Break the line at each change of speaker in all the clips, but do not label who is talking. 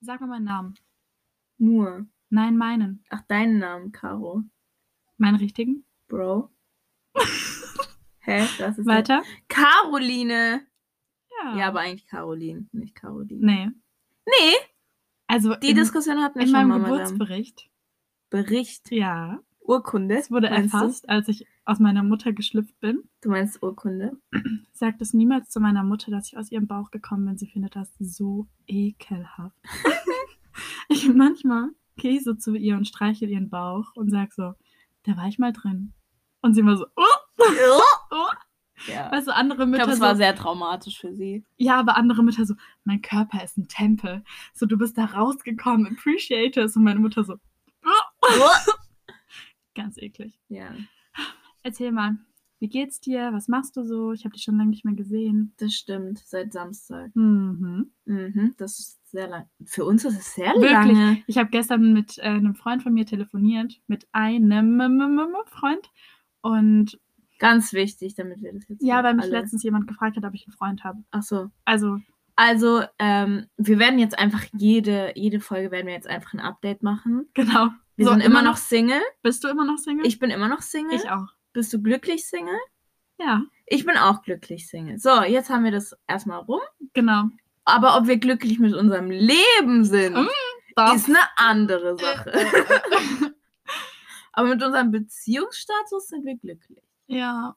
Sag mal meinen Namen.
Nur.
Nein, meinen.
Ach, deinen Namen, Caro.
Meinen richtigen?
Bro. Hä? Das ist
Weiter?
Caroline.
Ja.
Ja, aber eigentlich Caroline, nicht Caroline.
Nee.
Nee,
Also
die
in,
Diskussion hatten wir
in
schon
meinem
mal, Madame.
Geburtsbericht.
Bericht.
Ja.
Urkunde.
Es wurde erfasst, als ich aus meiner Mutter geschlüpft bin.
Du? du meinst Urkunde?
Sagt es niemals zu meiner Mutter, dass ich aus ihrem Bauch gekommen bin. Sie findet das so ekelhaft. ich manchmal gehe ich so zu ihr und streiche ihren Bauch und sag so, da war ich mal drin. Und sie immer so, oh, oh.
ja.
Weißt du, andere
Ich
Mütter
glaube, es
so,
war sehr traumatisch für sie.
ja, aber andere Mütter so, mein Körper ist ein Tempel. So, du bist da rausgekommen, appreciate it. Und meine Mutter so, oh. Ganz eklig.
ja,
Erzähl mal, wie geht's dir? Was machst du so? Ich habe dich schon lange nicht mehr gesehen.
das stimmt. Seit Samstag.
Mhm.
Mhm, das ist sehr lang. Für uns ist es sehr
Wirklich?
lange.
Ich habe gestern mit äh, einem Freund von mir telefoniert, mit einem Freund. Und
Ganz wichtig, damit wir das jetzt
ja, weil mich
alle...
letztens jemand gefragt hat, ob ich einen Freund habe.
Ach so.
Also,
Also, ähm, wir werden jetzt einfach jede, jede Folge werden wir jetzt einfach ein Update machen.
genau.
Wir
So,
sind immer noch Single.
Bist du immer noch Single?
Ich bin immer noch Single.
ich auch.
Bist du glücklich Single?
Ja,
Ich bin auch glücklich Single. So, jetzt haben wir das erstmal rum.
genau.
Aber ob wir glücklich mit unserem Leben sind,
Mm, Das-
ist eine andere Sache.
Äh, äh,
Aber mit unserem Beziehungsstatus sind wir glücklich.
ja.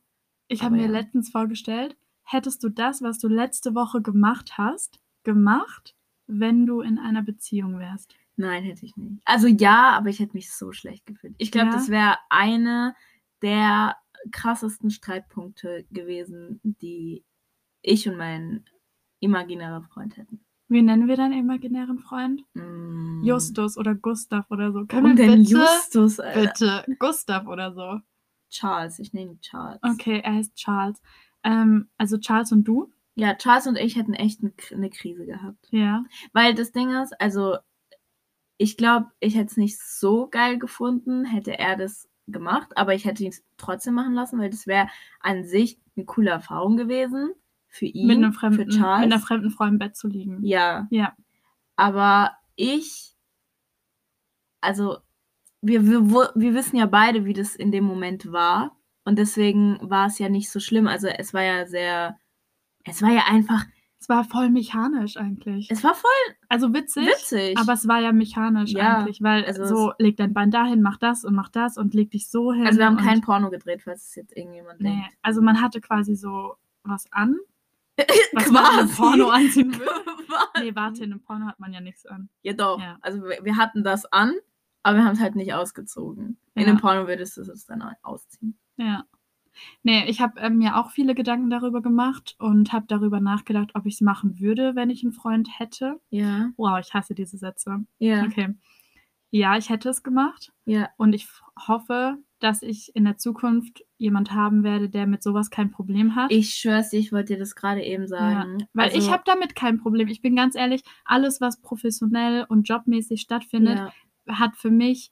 Ich habe mir
ja.
letztens vorgestellt, hättest du das, was du letzte Woche gemacht hast, gemacht, wenn du in einer Beziehung wärst?
Nein, hätte ich nicht. Also ja, aber ich hätte mich so schlecht gefühlt. Ich glaube,
Ja?
das wäre eine der krassesten Streitpunkte gewesen, die ich und mein imaginärer Freund hätten.
Wie nennen wir deinen imaginären Freund?
Mm.
Justus oder Gustav oder so. Können
Und
wir
denn
bitte,
Justus, Alter.
bitte Gustav oder so?
Charles, ich nenne ihn Charles.
Okay, er heißt Charles. Ähm, also Charles und du?
Ja, Charles und ich hätten echt ein- eine Krise gehabt.
Ja.
Weil das Ding ist, also ich glaube, ich hätte es nicht so geil gefunden, hätte er das gemacht, aber ich hätte ihn trotzdem machen lassen, weil das wäre an sich eine coole Erfahrung gewesen für ihn,
Mit einem fremden,
für Charles.
mit einer fremden Frau im Bett zu liegen.
ja,
Ja.
aber ich, also wir, wir, wir wissen ja beide, wie das in dem Moment war und deswegen war es ja nicht so schlimm. Also es war ja sehr, es war ja einfach,
Es war voll mechanisch eigentlich.
es war voll
also witzig,
witzig.
aber es war ja mechanisch
Ja,
eigentlich, weil
also
so leg dein Bein dahin, mach das und mach das und leg dich so hin.
also wir haben kein Porno gedreht, falls es jetzt irgendjemand
Nee,
denkt.
also man hatte quasi so was an, was man in einem. Porno anziehen würde. Nee, warte, in einem Porno hat man ja nichts an.
Ja, doch.
Ja.
Also wir, wir hatten das an, aber wir haben es halt nicht ausgezogen. In
Ja.
einem Porno würdest du es dann ausziehen.
Ja. Nee, ich habe ähm, mir auch viele Gedanken darüber gemacht und habe darüber nachgedacht, ob ich es machen würde, wenn ich einen Freund hätte.
Ja.
Wow, ich hasse diese Sätze.
Ja.
Okay. Ja, ich hätte es gemacht
Ja.
und ich hoffe, dass ich in der Zukunft jemand haben werde, der mit sowas kein Problem hat.
Ich schwör's dir, ich wollte dir das gerade eben sagen.
Weil
also,
ich habe damit kein Problem. Ich bin ganz ehrlich, alles, was professionell und jobmäßig stattfindet,
ja,
hat für mich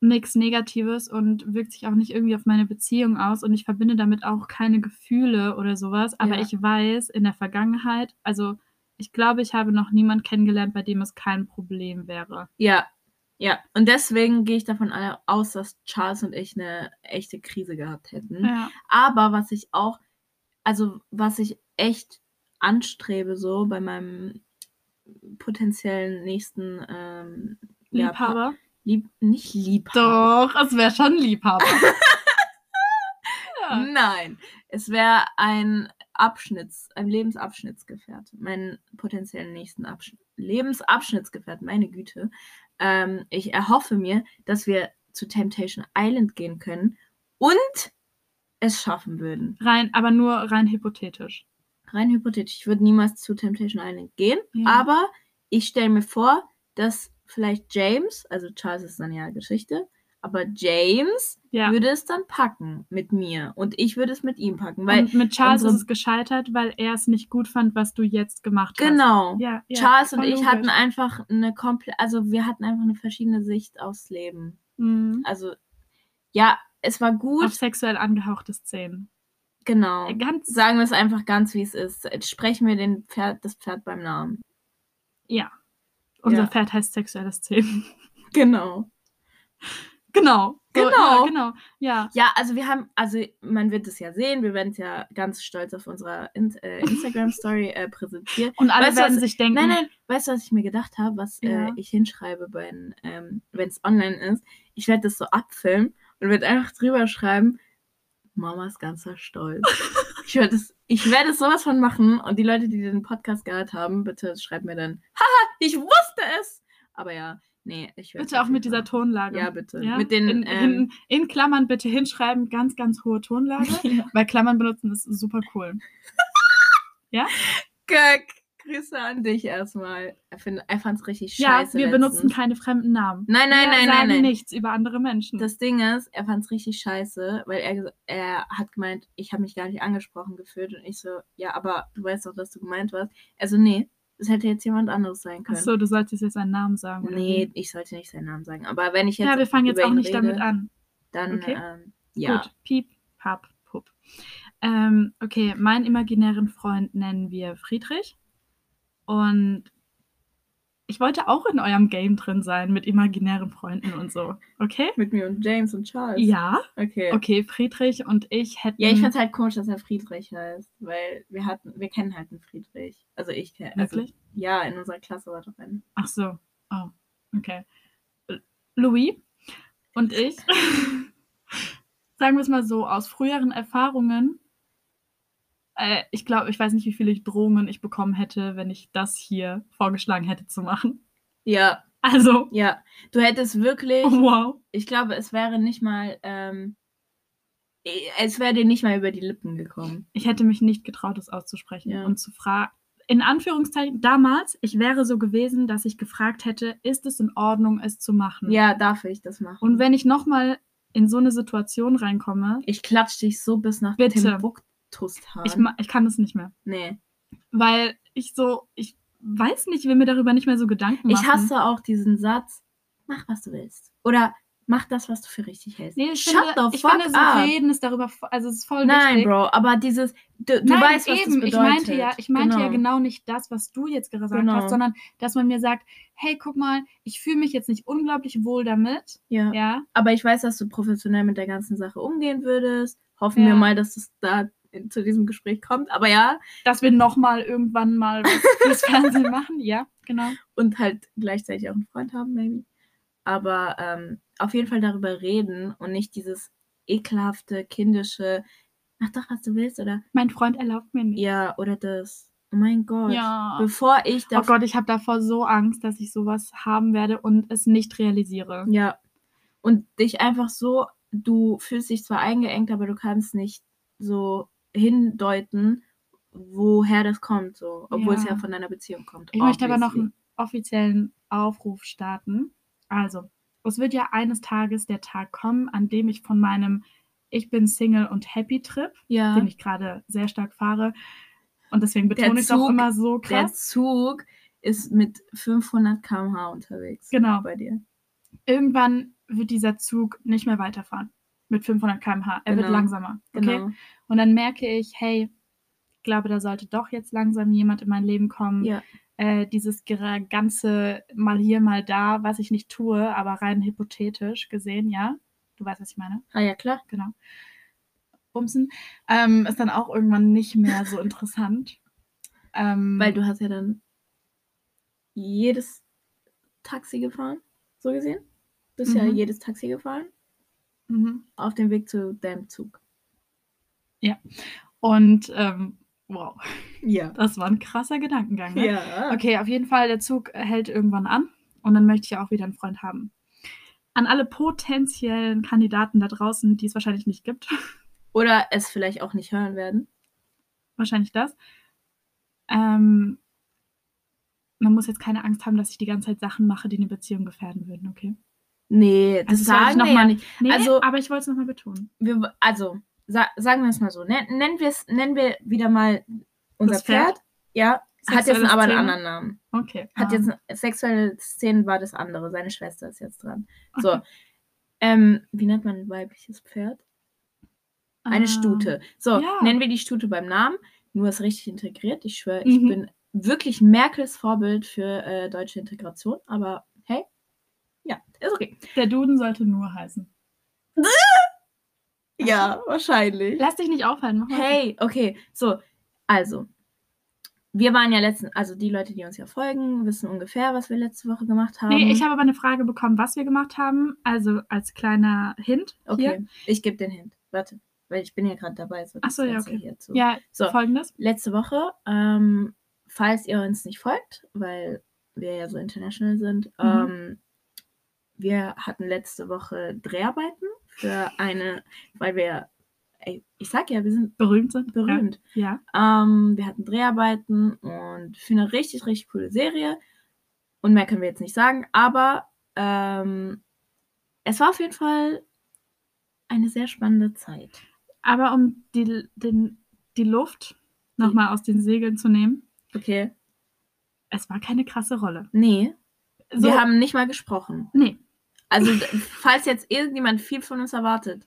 nichts Negatives und wirkt sich auch nicht irgendwie auf meine Beziehung aus und ich verbinde damit auch keine Gefühle oder sowas. Aber
Ja.
ich weiß in der Vergangenheit, also ich glaube, ich habe noch niemand kennengelernt, bei dem es kein Problem wäre.
ja, ja. Und deswegen gehe ich davon aus, dass Charles und ich eine echte Krise gehabt hätten.
Ja.
Aber was ich auch, also was ich echt anstrebe, so bei meinem potenziellen nächsten ähm, ja,
Liebhaber?
Lieb, nicht Liebhaber.
Doch, es wäre schon Liebhaber. ja.
Nein, es wäre ein Abschnitts, ein Lebensabschnittsgefährte. Mein potenziellen nächsten Absch Lebensabschnittsgefährten, meine Güte. Ähm, ich erhoffe mir, dass wir zu Temptation Island gehen können und es schaffen würden.
Rein, aber nur rein hypothetisch.
Rein hypothetisch, ich würde niemals zu Temptation Island gehen,
Ja.
aber ich stelle mir vor, dass vielleicht James, also Charles ist dann ja Geschichte, aber James
Ja.
würde es dann packen mit mir und ich würde es mit ihm packen, weil
und mit Charles
unsere-
ist es gescheitert, weil er es nicht gut fand, was du jetzt gemacht hast.
genau.
Ja, ja,
Charles und ich hatten einfach eine komplett, also wir hatten einfach eine verschiedene Sicht aufs Leben.
Mhm.
Also ja, es war gut,
Auf sexuell angehauchte Szenen.
genau.
Ganz,
Sagen wir es einfach ganz, wie es ist. Jetzt Sprechen wir den Pferd, das Pferd beim Namen.
ja. Unser
Ja.
Pferd heißt sexuelles Zähmen.
Genau.
genau.
Genau.
Ja, genau. Ja.
Ja, also wir haben, also man wird es ja sehen, wir werden es ja ganz stolz auf unserer In äh, Instagram-Story äh, präsentieren.
Und alle
Weißt
werden
was-
sich denken,
Nein, nein, weißt du, was ich mir gedacht habe, was
Ja.
äh, ich hinschreibe, wenn ähm, es online ist? Ich werde das so abfilmen und werde einfach drüber schreiben, Mamas ganzer Stolz. ich werde es ich werde sowas von machen und die Leute, die den Podcast gehört haben, bitte schreibt mir dann, haha, ich wusste es! Aber ja, nee, ich werde
bitte auch mit dieser Tonlage.
Ja, bitte.
Ja?
Mit den,
in,
ähm,
hinten, in Klammern bitte hinschreiben, ganz, ganz hohe Tonlage,
ja.
weil Klammern benutzen ist super cool.
Göck, Grüße an dich erstmal. Er, find- er fand es richtig
Ja,
scheiße.
wir benutzen
letztens.
keine fremden Namen.
Nein, nein,
wir
nein,
sagen
nein, nein.
nichts über andere Menschen.
Das Ding ist, er fand es richtig scheiße, weil er, er hat gemeint, ich habe mich gar nicht angesprochen gefühlt. Und ich so, ja, aber du weißt doch, dass du gemeint warst. Also, nee, es hätte jetzt jemand anderes sein können.
Achso, du solltest jetzt einen Namen sagen. Oder
nee,
wie?
ich sollte nicht seinen Namen sagen. Aber wenn ich jetzt.
Ja, wir fangen jetzt auch nicht damit
rede,
an.
Dann,
Okay.
ähm, ja.
Gut, piep, pap, pup. Ähm, okay, meinen imaginären Freund nennen wir Friedrich. Und ich wollte auch in eurem Game drin sein mit imaginären Freunden und so. Okay?
Mit mir und James und Charles.
Ja.
Okay.
Okay, Friedrich und ich hätten.
Ja, ich find's halt komisch, dass er Friedrich heißt, weil wir hatten, wir kennen halt einen Friedrich. Also ich kenne. Also,
Wirklich?
ja, in unserer Klasse war doch ein.
Ach so. Oh, okay. Louis und ich, sagen wir es mal so, aus früheren Erfahrungen, äh, ich glaube, ich weiß nicht, wie viele Drohungen ich bekommen hätte, wenn ich das hier vorgeschlagen hätte zu machen.
Ja,
Also,
ja. Du hättest wirklich.
oh, wow.
Ich glaube, es wäre nicht mal. Ähm, es wäre dir nicht mal über die Lippen gekommen.
Ich hätte mich nicht getraut, das auszusprechen
Ja.
und zu fragen. In Anführungszeichen, damals, ich wäre so gewesen, dass ich gefragt hätte, ist es in Ordnung, es zu machen?
Ja, darf ich das machen?
Und wenn ich nochmal in so eine Situation reinkomme,
ich klatsch dich so bis nach
Bitte.
Timbuktustan.
ich, ich kann das nicht mehr.
nee.
Weil ich so, ich weiß nicht, ich will mir darüber nicht mehr so Gedanken machen.
Ich hasse auch diesen Satz, mach was du willst. Oder mach das, was du für richtig hältst.
Nee, ich
Shut
finde,
the
ich
fuck
finde so
up.
reden ist darüber, also es ist voll
Nein,
wichtig.
Bro, aber dieses, du, du
Nein,
weißt, was
eben.
das bedeutet.
Ich meinte ja, ich meinte ja genau nicht das, was du jetzt gesagt
Genau.
hast, sondern dass man mir sagt, hey, guck mal, ich fühle mich jetzt nicht unglaublich wohl damit,
Ja.
ja,
Aber ich weiß, dass du professionell mit der ganzen Sache umgehen würdest. Hoffen
Ja.
wir mal, dass es da in, zu diesem Gespräch kommt. Aber ja,
dass wir nochmal irgendwann mal was fürs Fernsehen machen, ja, genau.
und halt gleichzeitig auch einen Freund haben, maybe. Aber ähm, auf jeden Fall darüber reden und nicht dieses ekelhafte, kindische, mach doch, was du willst, oder
Mein Freund erlaubt mir nicht.
ja, oder das. Oh mein Gott.
Ja.
Bevor ich
Oh
da.
Gott, ich habe davor so Angst, dass ich sowas haben werde und es nicht realisiere.
Ja. Und dich einfach so, du fühlst dich zwar eingeengt, aber du kannst nicht so hindeuten, woher das kommt, so, obwohl es
Ja.
ja von deiner Beziehung kommt.
Ich möchte aber noch einen offiziellen Aufruf starten. Also, es wird ja eines Tages der Tag kommen, an dem ich von meinem Ich bin Single und Happy Trip,
Ja.
den ich gerade sehr stark fahre, und deswegen
Der
betone ich es auch immer so
Der
krass.
Zug ist mit 500 km/h unterwegs.
Genau.
Bei dir.
Irgendwann wird dieser Zug nicht mehr weiterfahren mit 500 km/h. Er wird
Genau.
langsamer. Okay?
Genau.
Und dann merke ich, hey, ich glaube, da sollte doch jetzt langsam jemand in mein Leben kommen.
Ja.
Äh, dieses ganze mal hier, mal da, was ich nicht tue, aber rein hypothetisch gesehen, ja. Du weißt, was ich meine.
Ah ja, klar.
Genau. Bumsen. Ähm, ist dann auch irgendwann nicht mehr so interessant. Ähm,
Weil du hast ja dann jedes Taxi gefahren, so gesehen. Du bist ja
Mhm.
jedes Taxi gefahren
Mhm.
auf dem Weg zu deinem Zug.
Und ähm, wow,
Ja.
das war ein krasser Gedankengang. Ne?
Ja.
Okay, auf jeden Fall, der Zug hält irgendwann an und dann möchte ich ja auch wieder einen Freund haben. An alle potenziellen Kandidaten da draußen, die es wahrscheinlich nicht gibt,
Oder es vielleicht auch nicht hören werden.
wahrscheinlich das. Ähm, man muss jetzt keine Angst haben, dass ich die ganze Zeit Sachen mache, die eine Beziehung gefährden würden, okay?
Nee, das
Also ich
sagen
noch
wir ja nicht.
Nee,
Also-
aber ich wollte es nochmal betonen.
Wir, also, sa sagen wir es mal so. Nen nennen, wir es, nennen wir wieder mal unser
Pferd?
Pferd. Ja, hat jetzt aber einen anderen Namen.
Okay.
Hat
ähm,
jetzt sexuelle Szenen war das andere. Seine Schwester ist jetzt dran. So.
okay.
Ähm, wie nennt man ein weibliches Pferd? Eine
Ähm,
Stute. So,
ja.
nennen wir die Stute beim Namen. Nur ist richtig integriert. Ich schwöre, ich
Mhm.
bin wirklich Merkels Vorbild für äh, deutsche Integration. Aber hey, ja, ist okay.
Der Duden sollte nur heißen.
Ja, wahrscheinlich.
Lass dich nicht auffallen. Mach mal.
Hey, okay, so, also. Wir waren ja letzten, also die Leute, die uns ja folgen, wissen ungefähr, was wir letzte Woche gemacht haben.
Nee, ich habe aber eine Frage bekommen, was wir gemacht haben. Also als kleiner Hint.
Okay,
Hier.
ich gebe den Hint. Warte, weil ich bin ja gerade dabei. So
Ach so,
das
ja, okay.
Hier zu.
Ja,
So.
folgendes.
Letzte Woche, ähm, falls ihr uns nicht folgt, weil wir ja so international sind,
Mhm.
ähm, wir hatten letzte Woche Dreharbeiten für eine, weil wir, ich sag ja, wir sind
Berühmt sind.
berühmt.
Ja.
Ähm, wir hatten Dreharbeiten und für eine richtig, richtig coole Serie. Und mehr können wir jetzt nicht sagen, aber ähm, es war auf jeden Fall eine sehr spannende Zeit.
Aber um die, den, die Luft nochmal aus den Segeln zu nehmen,
Okay.
es war keine krasse Rolle.
Nee,
So,
wir haben nicht mal gesprochen.
nee,
Also, falls jetzt irgendjemand viel von uns erwartet,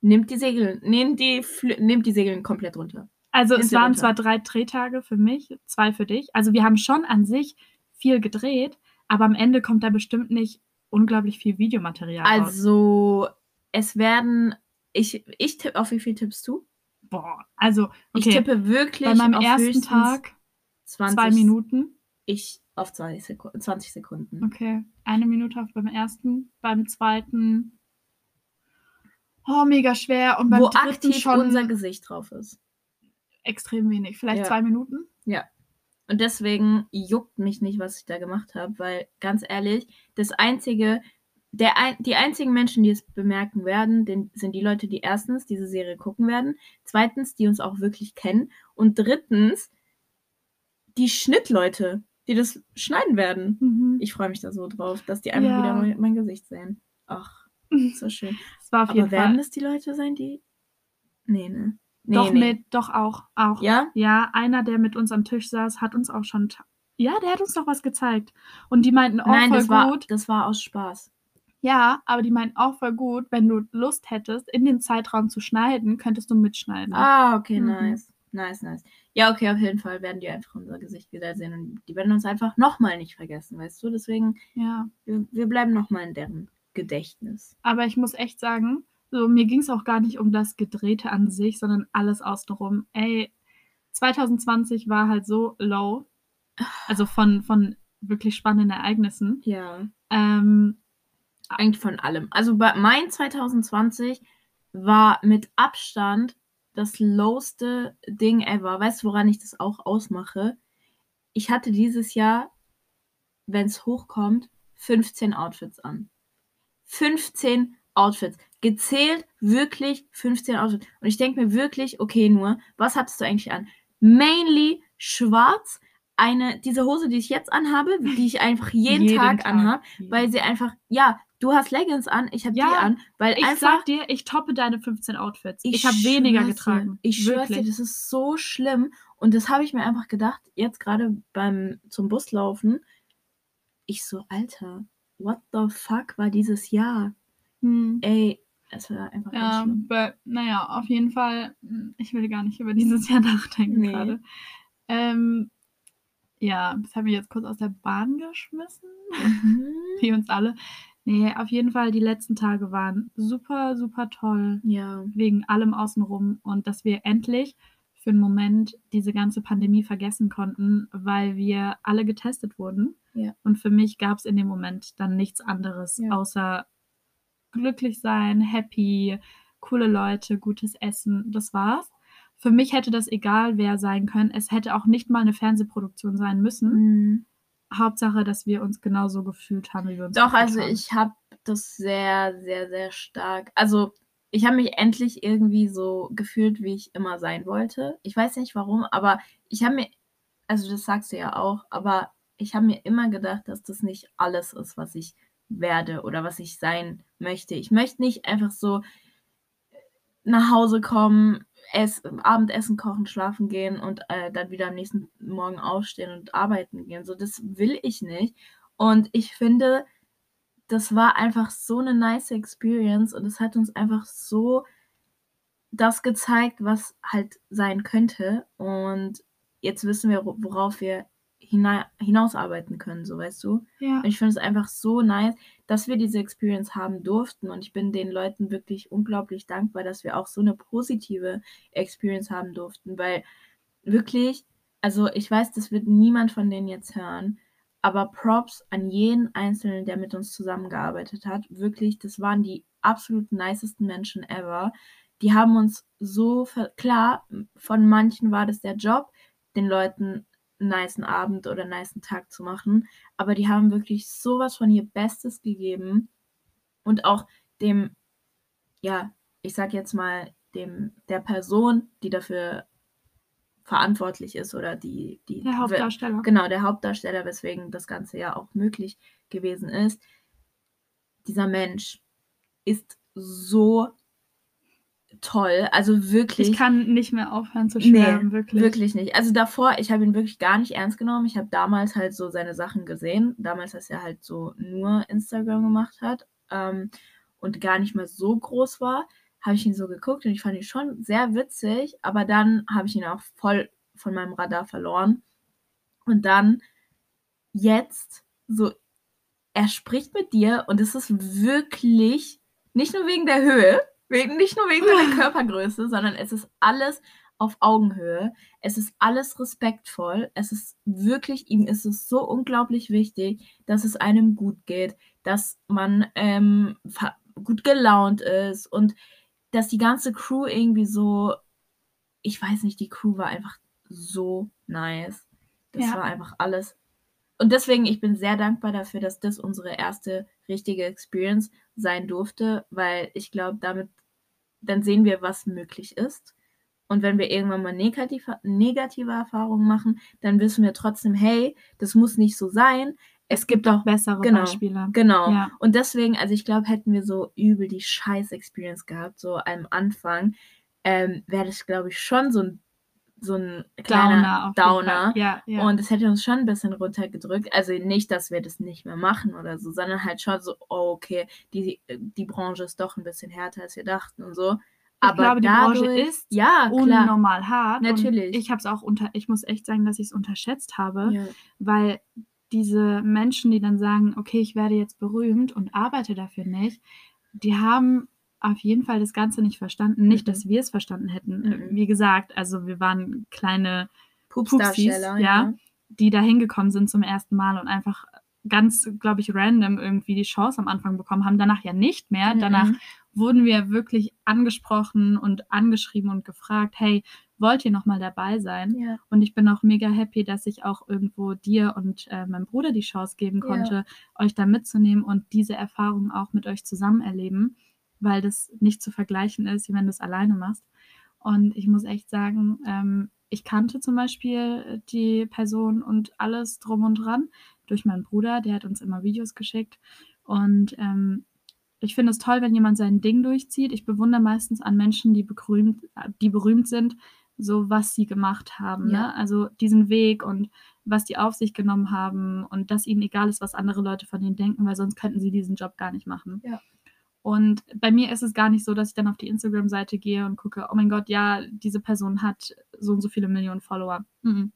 nimmt die Segel, nehmt die, nehmt die Segel komplett runter.
also
Sind
es waren
runter?
zwar drei Drehtage für mich, zwei für dich. Also wir haben schon an sich viel gedreht, aber am Ende kommt da bestimmt nicht unglaublich viel Videomaterial raus.
Also, es werden, ich, ich tippe, auf wie viel tippst du?
Boah, also
Ich
okay,
tippe wirklich
bei meinem ersten Tag
20,
zwei Minuten.
Ich auf 20 Sekunden. 20 Sekunden.
Okay, eine Minute auf beim ersten, beim zweiten. Oh, mega schwer. Und beim
Wo
dritten
aktiv
schon
unser Gesicht drauf ist.
extrem wenig. Vielleicht
Ja.
zwei Minuten.
Und deswegen juckt mich nicht, was ich da gemacht habe, weil ganz ehrlich, das einzige, der ein, die einzigen Menschen, die es bemerken werden, den, sind die Leute, die erstens diese Serie gucken werden, zweitens, die uns auch wirklich kennen und drittens, die Schnittleute, die das schneiden werden.
Mhm.
Ich freue mich da so drauf, dass die einfach
Ja.
wieder mein, mein Gesicht sehen. Ach, so schön.
Es war auf jeden
Aber werden
Fall.
das die Leute sein, die. Nee, ne? Nee,
doch
nee.
mit, doch auch, auch.
Ja?
Ja, einer, der mit uns am Tisch saß, hat uns auch schon. Ja, der hat uns doch was gezeigt. Und die meinten auch
Nein,
voll
das war,
gut.
das war aus Spaß.
Ja, aber die meinten auch voll gut, wenn du Lust hättest, in den Zeitraum zu schneiden, könntest du mitschneiden.
Ah, okay,
Mhm.
nice. Nice, nice. Ja, okay, auf jeden Fall werden die einfach unser Gesicht wiedersehen und die werden uns einfach nochmal nicht vergessen, weißt du? Deswegen,
Ja.
wir, wir bleiben nochmal in deren Gedächtnis.
Aber ich muss echt sagen, so, mir ging es auch gar nicht um das Gedrehte an sich, sondern alles außenrum. Ey, 2020 war halt so low. Also von, von wirklich spannenden Ereignissen.
Ja.
Ähm,
Eigentlich von allem. Also bei mein 2020 war mit Abstand das lowste Ding ever. Weißt du, woran ich das auch ausmache? Ich hatte dieses Jahr, wenn es hochkommt, 15 Outfits an. 15 Outfits. Gezählt wirklich 15 Outfits. Und ich denke mir wirklich, okay, nur, was hattest du eigentlich an? Mainly schwarz. Eine, diese Hose, die ich jetzt anhabe, die ich einfach jeden, Tag, anhabe, weil sie einfach, ja, du hast Leggings an, ich habe
Ja,
die an, weil
Ich
einfach.
sag dir, ich toppe deine 15 Outfits. Ich, habe weniger getragen.
Dir, ich schwör's dir, das ist so schlimm. Und das habe ich mir einfach gedacht, jetzt gerade beim zum Bus laufen. Ich so, Alter, what the fuck war dieses Jahr?
Hm.
Ey, es war einfach ganz
Ja,
schlimm.
aber, naja, auf jeden Fall, ich will gar nicht über dieses Jahr nachdenken
Nee.
gerade. Ähm, ja, das haben wir jetzt kurz aus der Bahn geschmissen.
Mhm.
Wie uns alle. Nee, auf jeden Fall, die letzten Tage waren super, super toll.
Ja,
Wegen allem außenrum. Und dass wir endlich für einen Moment diese ganze Pandemie vergessen konnten, weil wir alle getestet wurden.
Ja.
Und für mich gab es in dem Moment dann nichts anderes,
Ja.
außer glücklich sein, happy, coole Leute, gutes Essen. Das war's. Für mich hätte das egal wer sein können. Es hätte auch nicht mal eine Fernsehproduktion sein müssen.
Mhm.
Hauptsache, dass wir uns genauso gefühlt haben, wie wir uns
Doch, also
haben.
ich habe das sehr, sehr, sehr stark. Also ich habe mich endlich irgendwie so gefühlt, wie ich immer sein wollte. Ich weiß nicht warum, aber ich habe mir, also das sagst du ja auch, aber ich habe mir immer gedacht, dass das nicht alles ist, was ich werde oder was ich sein möchte. Ich möchte nicht einfach so nach Hause kommen, ess, Abendessen kochen, schlafen gehen und äh, dann wieder am nächsten Morgen aufstehen und arbeiten gehen. So, das will ich nicht. Und ich finde, das war einfach so eine nice Experience und es hat uns einfach so das gezeigt, was halt sein könnte. Und jetzt wissen wir, worauf wir hinausarbeiten können, so weißt du.
Ja.
Und ich finde es einfach so nice, dass wir diese Experience haben durften. Und ich bin den Leuten wirklich unglaublich dankbar, dass wir auch so eine positive Experience haben durften, weil wirklich, also ich weiß, das wird niemand von denen jetzt hören, aber Props an jeden Einzelnen, der mit uns zusammengearbeitet hat. Wirklich, das waren die absolut nicesten Menschen ever. Die haben uns so, klar, von manchen war das der Job, den Leuten einen niceen Abend oder einen niceen Tag zu machen, aber die haben wirklich sowas von ihr Bestes gegeben und auch dem, ja, ich sag jetzt mal, dem, der Person, die dafür verantwortlich ist oder die, die
der Hauptdarsteller.
Genau, der Hauptdarsteller, weswegen das Ganze ja auch möglich gewesen ist. Dieser Mensch ist so toll. Also wirklich.
Ich kann nicht mehr aufhören zu schwärmen,
nee,
wirklich.
Wirklich nicht. Also davor, ich habe ihn wirklich gar nicht ernst genommen. Ich habe damals halt so seine Sachen gesehen. Damals, dass er halt so nur Instagram gemacht hat ähm, und gar nicht mehr so groß war habe ich ihn so geguckt und ich fand ihn schon sehr witzig, aber dann habe ich ihn auch voll von meinem Radar verloren. Und dann jetzt so, er spricht mit dir und es ist wirklich nicht nur wegen der Höhe, wegen, nicht nur wegen seiner Körpergröße, sondern es ist alles auf Augenhöhe. Es ist alles respektvoll. Es ist wirklich, ihm ist es so unglaublich wichtig, dass es einem gut geht, dass man ähm, gut gelaunt ist und dass die ganze Crew irgendwie so, ich weiß nicht, die Crew war einfach so nice. Das ja. war einfach alles. Und deswegen, ich bin sehr dankbar dafür, dass das unsere erste richtige Experience sein durfte, weil ich glaube, damit, dann sehen wir, was möglich ist. Und wenn wir irgendwann mal negative, negative Erfahrungen machen, dann wissen wir trotzdem, hey, das muss nicht so sein es gibt auch
bessere
genau,
Beispiele.
Genau. Ja. Und deswegen, also ich glaube, hätten wir so übel die Scheiß-Experience gehabt, so am Anfang, ähm, wäre das, glaube ich, schon so ein, so ein kleiner Downer. Downer.
Ja, ja.
Und es hätte uns schon ein bisschen runtergedrückt. Also nicht, dass wir das nicht mehr machen oder so, sondern halt schon so, oh, okay, die, die Branche ist doch ein bisschen härter, als wir dachten und so.
Ich Aber glaube, die dadurch, Branche ist
ja,
unnormal hart.
Natürlich.
ich habe es auch unter, ich muss echt sagen, dass ich es unterschätzt habe, ja. weil diese Menschen, die dann sagen, okay, ich werde jetzt berühmt und arbeite dafür nicht, die haben auf jeden Fall das Ganze nicht verstanden. Nicht, mhm. dass wir es verstanden hätten. Mhm. Wie gesagt, also wir waren kleine Pupsis, ja, ja, die da hingekommen sind zum ersten Mal und einfach ganz, glaube ich, random irgendwie die Chance am Anfang bekommen haben. Danach ja nicht mehr. Mhm. Danach wurden wir wirklich angesprochen und angeschrieben und gefragt, hey, wollt ihr nochmal dabei sein? Ja.
Und ich bin auch mega happy, dass ich auch irgendwo dir und äh, meinem Bruder die Chance geben konnte, ja. euch da mitzunehmen und diese Erfahrung auch mit euch zusammen erleben, weil das nicht zu vergleichen ist, wie wenn du es alleine machst. Und ich muss echt sagen, ähm, ich kannte zum Beispiel die Person und alles drum und dran durch meinen Bruder, der hat uns immer Videos geschickt. Und ähm, ich finde es toll, wenn jemand sein Ding durchzieht. Ich bewundere meistens an Menschen, die berühmt, die berühmt sind, so was sie gemacht haben. Ja. Ne? Also diesen Weg und was die auf sich genommen haben und dass ihnen egal ist, was andere Leute von ihnen denken, weil sonst könnten sie diesen Job gar nicht machen.
Ja.
Und bei mir ist es gar nicht so, dass ich dann auf die Instagram-Seite gehe und gucke, oh mein Gott, ja, diese Person hat so und so viele Millionen Follower. Mhm.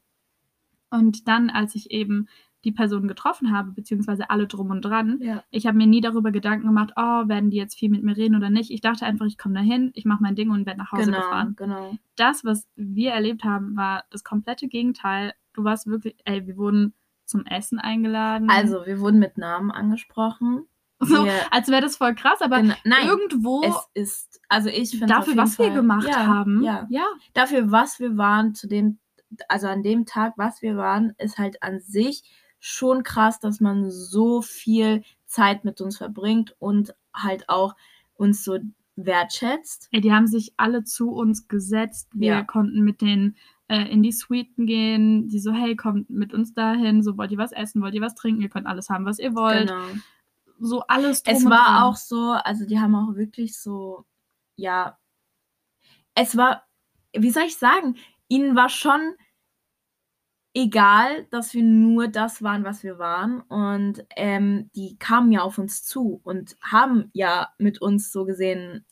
Und dann, als ich eben die Person getroffen habe, beziehungsweise alle drum und dran.
Ja.
Ich habe mir nie darüber Gedanken gemacht, oh, werden die jetzt viel mit mir reden oder nicht. Ich dachte einfach, ich komme dahin, ich mache mein Ding und werde nach Hause
genau,
gefahren.
Genau.
Das, was wir erlebt haben, war das komplette Gegenteil. Du warst wirklich, ey, wir wurden zum Essen eingeladen.
Also, wir wurden mit Namen angesprochen.
So, wir, als wäre das voll krass, aber
genau, nein,
irgendwo.
Es ist, also ich finde
Dafür, was Fall, wir gemacht
ja,
haben.
Ja. ja. Dafür, was wir waren, zu dem, also an dem Tag, was wir waren, ist halt an sich schon krass, dass man so viel Zeit mit uns verbringt und halt auch uns so wertschätzt.
Ja, die haben sich alle zu uns gesetzt. Wir ja. konnten mit denen äh, in die Suiten gehen. Die so, hey, kommt mit uns dahin. So, wollt ihr was essen? Wollt ihr was trinken? Ihr könnt alles haben, was ihr wollt.
Genau.
So alles
drum Es war dran. auch so, also die haben auch wirklich so, ja, es war, wie soll ich sagen, ihnen war schon egal, dass wir nur das waren, was wir waren. Und ähm, die kamen ja auf uns zu und haben ja mit uns so gesehen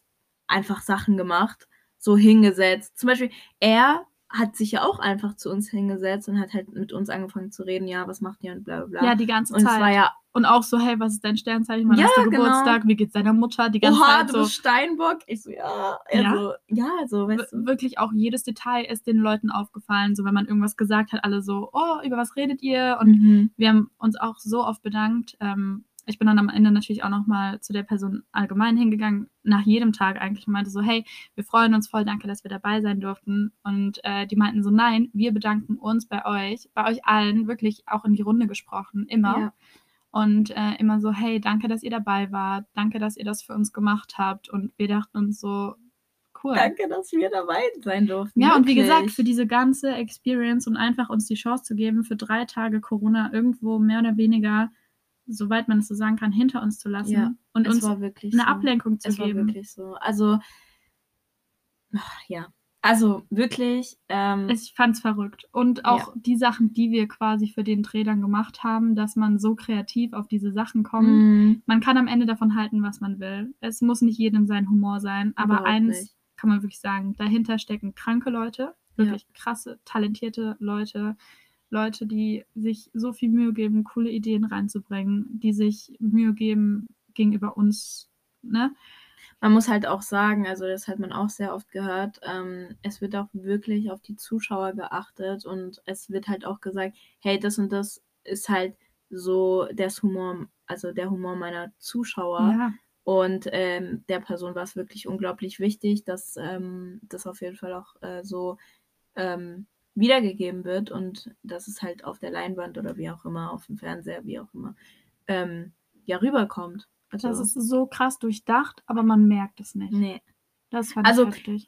einfach Sachen gemacht, so hingesetzt. Zum Beispiel, er
hat sich ja auch einfach zu uns hingesetzt und hat halt mit uns angefangen zu reden, ja, was macht ihr und bla bla bla.
Ja, die ganze
und
Zeit.
es war ja,
und auch so, hey, was ist dein Sternzeichen? Wann
Ja,
hast du
genau.
Geburtstag? Wie geht's deiner Mutter? Die ganze
oha,
Zeit
du
so.
bist Steinbock. Ich so, ja. Er
Ja?
ja, so, weißt
w-
du.
wirklich auch jedes Detail ist den Leuten aufgefallen. So, wenn man irgendwas gesagt hat, alle so, oh, über was redet ihr? Und
Mhm.
wir haben uns auch so oft bedankt. Ähm, ich bin dann am Ende natürlich auch nochmal zu der Person allgemein hingegangen, nach jedem Tag eigentlich und meinte so, hey, wir freuen uns voll, danke, dass wir dabei sein durften. Und äh, die meinten so, nein, wir bedanken uns bei euch, bei euch allen, wirklich auch in die Runde gesprochen, immer.
Ja.
Und äh, immer so, hey, danke, dass ihr dabei wart, danke, dass ihr das für uns gemacht habt. Und wir dachten uns so, cool.
Danke, dass wir dabei sein durften.
Ja, und wie gesagt,
wirklich.
für diese ganze Experience und einfach uns die Chance zu geben, für drei Tage Corona irgendwo mehr oder weniger, soweit man es so sagen kann, hinter uns zu lassen
Ja,
und uns
war wirklich
eine
so.
Ablenkung zu
Es war
geben.
wirklich so. Also, ach, ja. Also, wirklich, ähm,
Ich fand's verrückt. Und auch
Ja.
die Sachen, die wir quasi für den Dreh dann gemacht haben, dass man so kreativ auf diese Sachen kommt.
mh,
Man kann am Ende davon halten, was man will. Es muss nicht jedem sein Humor sein, aber
Überhaupt
eins
nicht.
kann man wirklich sagen, dahinter stecken kranke Leute, wirklich krasse, talentierte Leute, Leute, die sich so viel Mühe geben, coole Ideen reinzubringen, die sich Mühe geben gegenüber uns, ne?
Man muss halt auch sagen, also das hat man auch sehr oft gehört, ähm, es wird auch wirklich auf die Zuschauer geachtet und es wird halt auch gesagt, hey, das und das ist halt so das Humor, also der Humor meiner Zuschauer.
Ja,
Und ähm, der Person war es wirklich unglaublich wichtig, dass ähm, das auf jeden Fall auch äh, so ähm, wiedergegeben wird und dass es halt auf der Leinwand oder wie auch immer, auf dem Fernseher, wie auch immer, ähm, ja, rüberkommt. Also,
das ist so krass durchdacht, aber man merkt es nicht.
nee.
Das fand
Also,
ich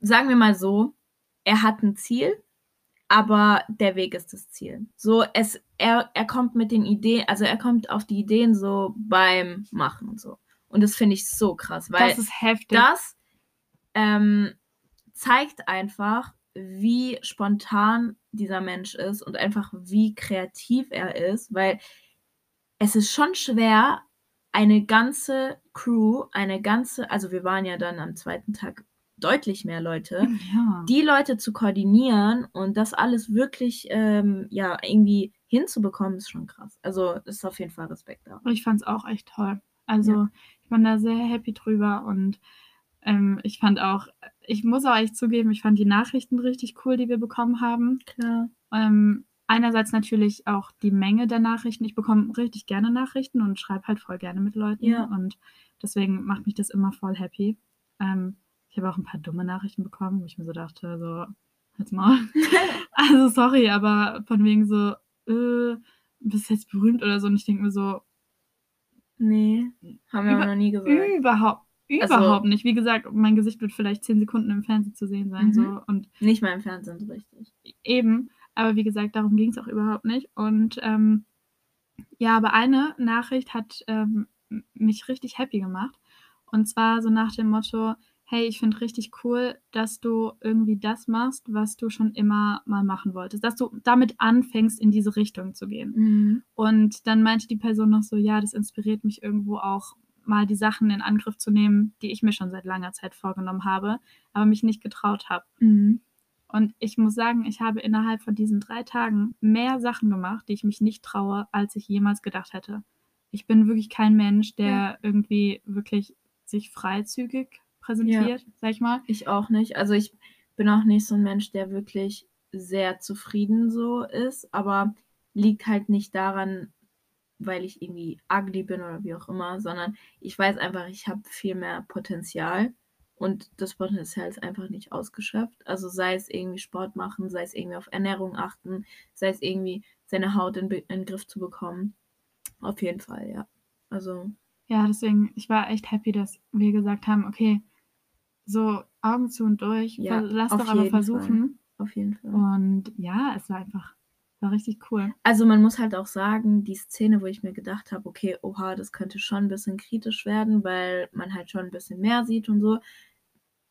sagen wir mal so, er hat ein Ziel, aber der Weg ist das Ziel. So, es, er, er kommt mit den Ideen, also er kommt auf die Ideen so beim Machen und so. Und das finde ich so krass, weil
Das
das ähm, zeigt einfach, wie spontan dieser Mensch ist und einfach wie kreativ er ist, weil es ist schon schwer, eine ganze Crew, eine ganze, also wir waren ja dann am zweiten Tag deutlich mehr Leute,
ja.
die Leute zu koordinieren und das alles wirklich ähm, ja irgendwie hinzubekommen, ist schon krass. Also ist auf jeden Fall Respekt da.
Und ich fand es auch echt toll. Also
Ja.
ich war da sehr happy drüber und ähm, ich fand auch, ich muss auch echt zugeben, ich fand die Nachrichten richtig cool, die wir bekommen haben.
Klar.
Ähm, einerseits natürlich auch die Menge der Nachrichten. Ich bekomme richtig gerne Nachrichten und schreibe halt voll gerne mit Leuten.
Ja.
Und deswegen macht mich das immer voll happy. Ähm, ich habe auch ein paar dumme Nachrichten bekommen, wo ich mir so dachte, so, jetzt mal. Also sorry, aber von wegen so, äh, bist jetzt berühmt oder so. Und ich denke mir so,
Nee, haben wir noch nie gesagt.
Überhaupt,
Also-
überhaupt nicht. Wie gesagt, mein Gesicht wird vielleicht zehn Sekunden im Fernsehen zu sehen sein.
Mhm.
So. Und
Nicht mal im Fernsehen so richtig.
eben, aber wie gesagt, darum ging es auch überhaupt nicht. Und ähm, ja, aber eine Nachricht hat ähm, mich richtig happy gemacht. Und zwar so nach dem Motto, hey, ich finde richtig cool, dass du irgendwie das machst, was du schon immer mal machen wolltest. Dass du damit anfängst, in diese Richtung zu gehen.
Mhm.
Und dann meinte die Person noch so, ja, das inspiriert mich irgendwo auch mal die Sachen in Angriff zu nehmen, die ich mir schon seit langer Zeit vorgenommen habe, aber mich nicht getraut habe.
Mhm.
Und ich muss sagen, ich habe innerhalb von diesen drei Tagen mehr Sachen gemacht, die ich mich nicht traue, als ich jemals gedacht hätte. Ich bin wirklich kein Mensch, der
Ja.
irgendwie wirklich sich freizügig präsentiert, sag ich mal.
Ich auch nicht. Also ich bin auch nicht so ein Mensch, der wirklich sehr zufrieden so ist, aber liegt halt nicht daran, weil ich irgendwie ugly bin oder wie auch immer, sondern ich weiß einfach, ich habe viel mehr Potenzial und das Potenzial ist einfach nicht ausgeschöpft. Also sei es irgendwie Sport machen, sei es irgendwie auf Ernährung achten, sei es irgendwie seine Haut in, in den Griff zu bekommen. Auf jeden Fall, ja. Also
Ja, deswegen, ich war echt happy, dass wir gesagt haben, okay, so Augen zu und durch,
Ja,
lass doch aber versuchen.
auf jeden Fall.
Und ja, es war einfach, war richtig cool.
Also man muss halt auch sagen, die Szene, wo ich mir gedacht habe, okay, oha, das könnte schon ein bisschen kritisch werden, weil man halt schon ein bisschen mehr sieht und so.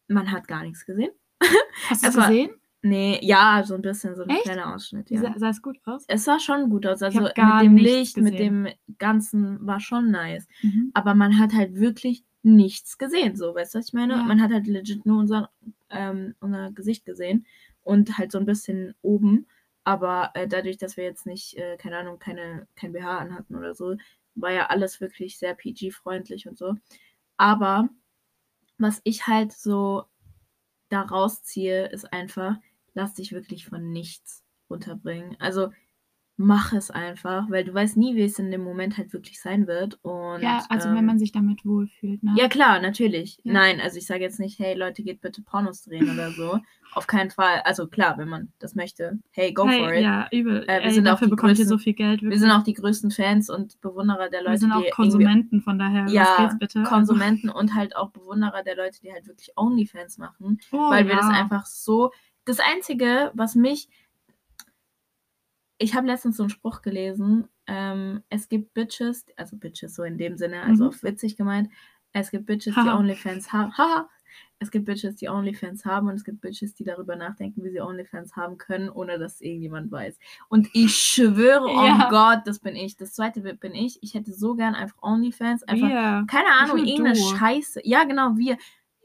Man hat gar nichts gesehen.
Hast du es gesehen?
Nee, ja, so ein bisschen, so ein
Echt?
kleiner Ausschnitt,
Sah,
ja.
sah es gut aus?
Es sah schon gut aus. Also mit dem Licht, mit
gesehen.
dem Ganzen war schon nice.
Mhm.
Aber man hat halt wirklich nichts gesehen, so, weißt du, was ich meine?
Ja.
Man hat halt legit nur unser, ähm, unser Gesicht gesehen. und halt so ein bisschen oben. Aber äh, dadurch, dass wir jetzt nicht, äh, keine Ahnung, keine, kein BH anhatten oder so, war ja alles wirklich sehr PG-freundlich und so. Aber was ich halt so da rausziehe, ist einfach, lass dich wirklich von nichts runterbringen. Also mach es einfach, weil du weißt nie, wie es in dem Moment halt wirklich sein wird. Und,
ja, also
ähm,
wenn man sich damit wohlfühlt, ne?
Ja, klar, natürlich.
Ja.
Nein, also ich sage jetzt nicht, hey Leute, geht bitte Pornos drehen oder so. Auf keinen Fall. Also klar, wenn man das möchte, hey, go
hey,
for it.
Ja, übel.
Äh, wir
Ey,
sind auch
dafür
die
bekommt ihr
größten-
so viel Geld.
Wir
Wirklich.
sind auch die größten Fans und Bewunderer der Leute,
wir sind auch Konsumenten, von daher,
Ja,
was geht's bitte?
Konsumenten und halt auch Bewunderer der Leute, die halt wirklich Onlyfans machen,
oh,
weil wir
ja.
das einfach so. Das Einzige, was mich. Ich habe letztens so einen Spruch gelesen. Ähm, es gibt Bitches, also Bitches so in dem Sinne, also
Mhm.
auf witzig gemeint. Es gibt Bitches, die. Onlyfans haben. Haha. Es gibt Bitches, die Onlyfans haben und es gibt Bitches, die darüber nachdenken, wie sie Onlyfans haben können, ohne dass irgendjemand weiß. Und ich schwöre, oh
Ja.
Gott, das bin ich. Das zweite bin ich. Ich hätte so gern einfach Onlyfans. Einfach
Wir.
keine Ahnung, irgendeine
du.
Scheiße. Ja, genau, wir.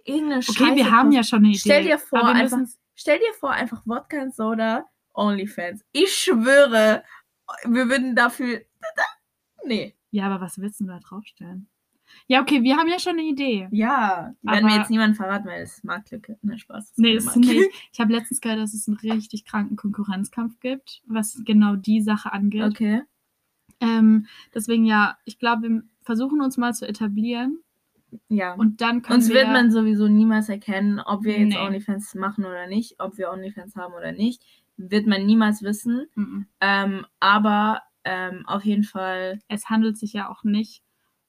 Irgendeine Scheiße.
Okay, wir haben ja schon eine Idee.
Stell dir vor, einfach- Stell dir vor, einfach Wodka und Soda, Onlyfans. Ich schwöre, wir würden dafür. Nee.
Ja, aber was willst du da draufstellen? Ja, okay, wir haben ja schon eine Idee.
Ja. Die werden wir jetzt niemandem verraten, weil es ist Marktlücke. Ne, Spaß. das
Nee, ist nicht. Ich habe letztens gehört, dass es einen richtig kranken Konkurrenzkampf gibt, was genau die Sache angeht.
Okay.
Ähm, deswegen ja, ich glaube, wir versuchen uns mal zu etablieren
Ja.
und dann können
Uns
wir.
wird man sowieso niemals erkennen, ob wir jetzt
Nee.
Onlyfans machen oder nicht, ob wir Onlyfans haben oder nicht. Wird man niemals wissen.
Mhm.
Ähm, aber ähm, auf jeden Fall
es handelt sich ja auch nicht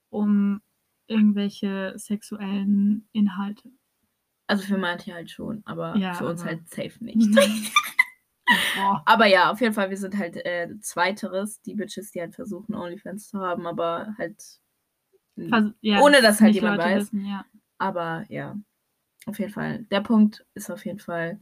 um irgendwelche sexuellen Inhalte.
Also für manche halt schon, aber
Ja,
für uns
aber-
halt safe nicht.
Boah.
aber ja, auf jeden Fall, wir sind halt äh, zweiteres, die Bitches, die halt versuchen, Onlyfans zu haben, aber halt.
Vers- ja,
Ohne dass halt jemand
Leute
weiß.
Wissen, ja.
Aber ja, auf jeden Fall. Der Punkt ist auf jeden Fall.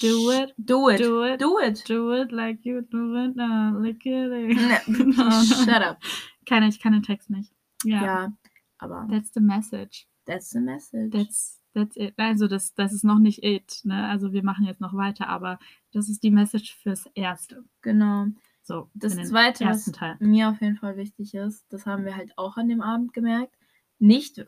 Do it,
Do it.
do it,
Do it.
do it like you do it now. At it.
Ne, Shut up.
Keine, ich kann den Text nicht. Ja.
Ja, aber
That's the message.
that's the message.
That's, that's it. Also das, das ist noch nicht it. Ne? Also wir machen jetzt noch weiter, aber das ist die Message fürs Erste.
genau.
So,
Das Zweite, was
Teil.
mir auf jeden Fall wichtig ist, das haben wir halt auch an dem Abend gemerkt. Nicht,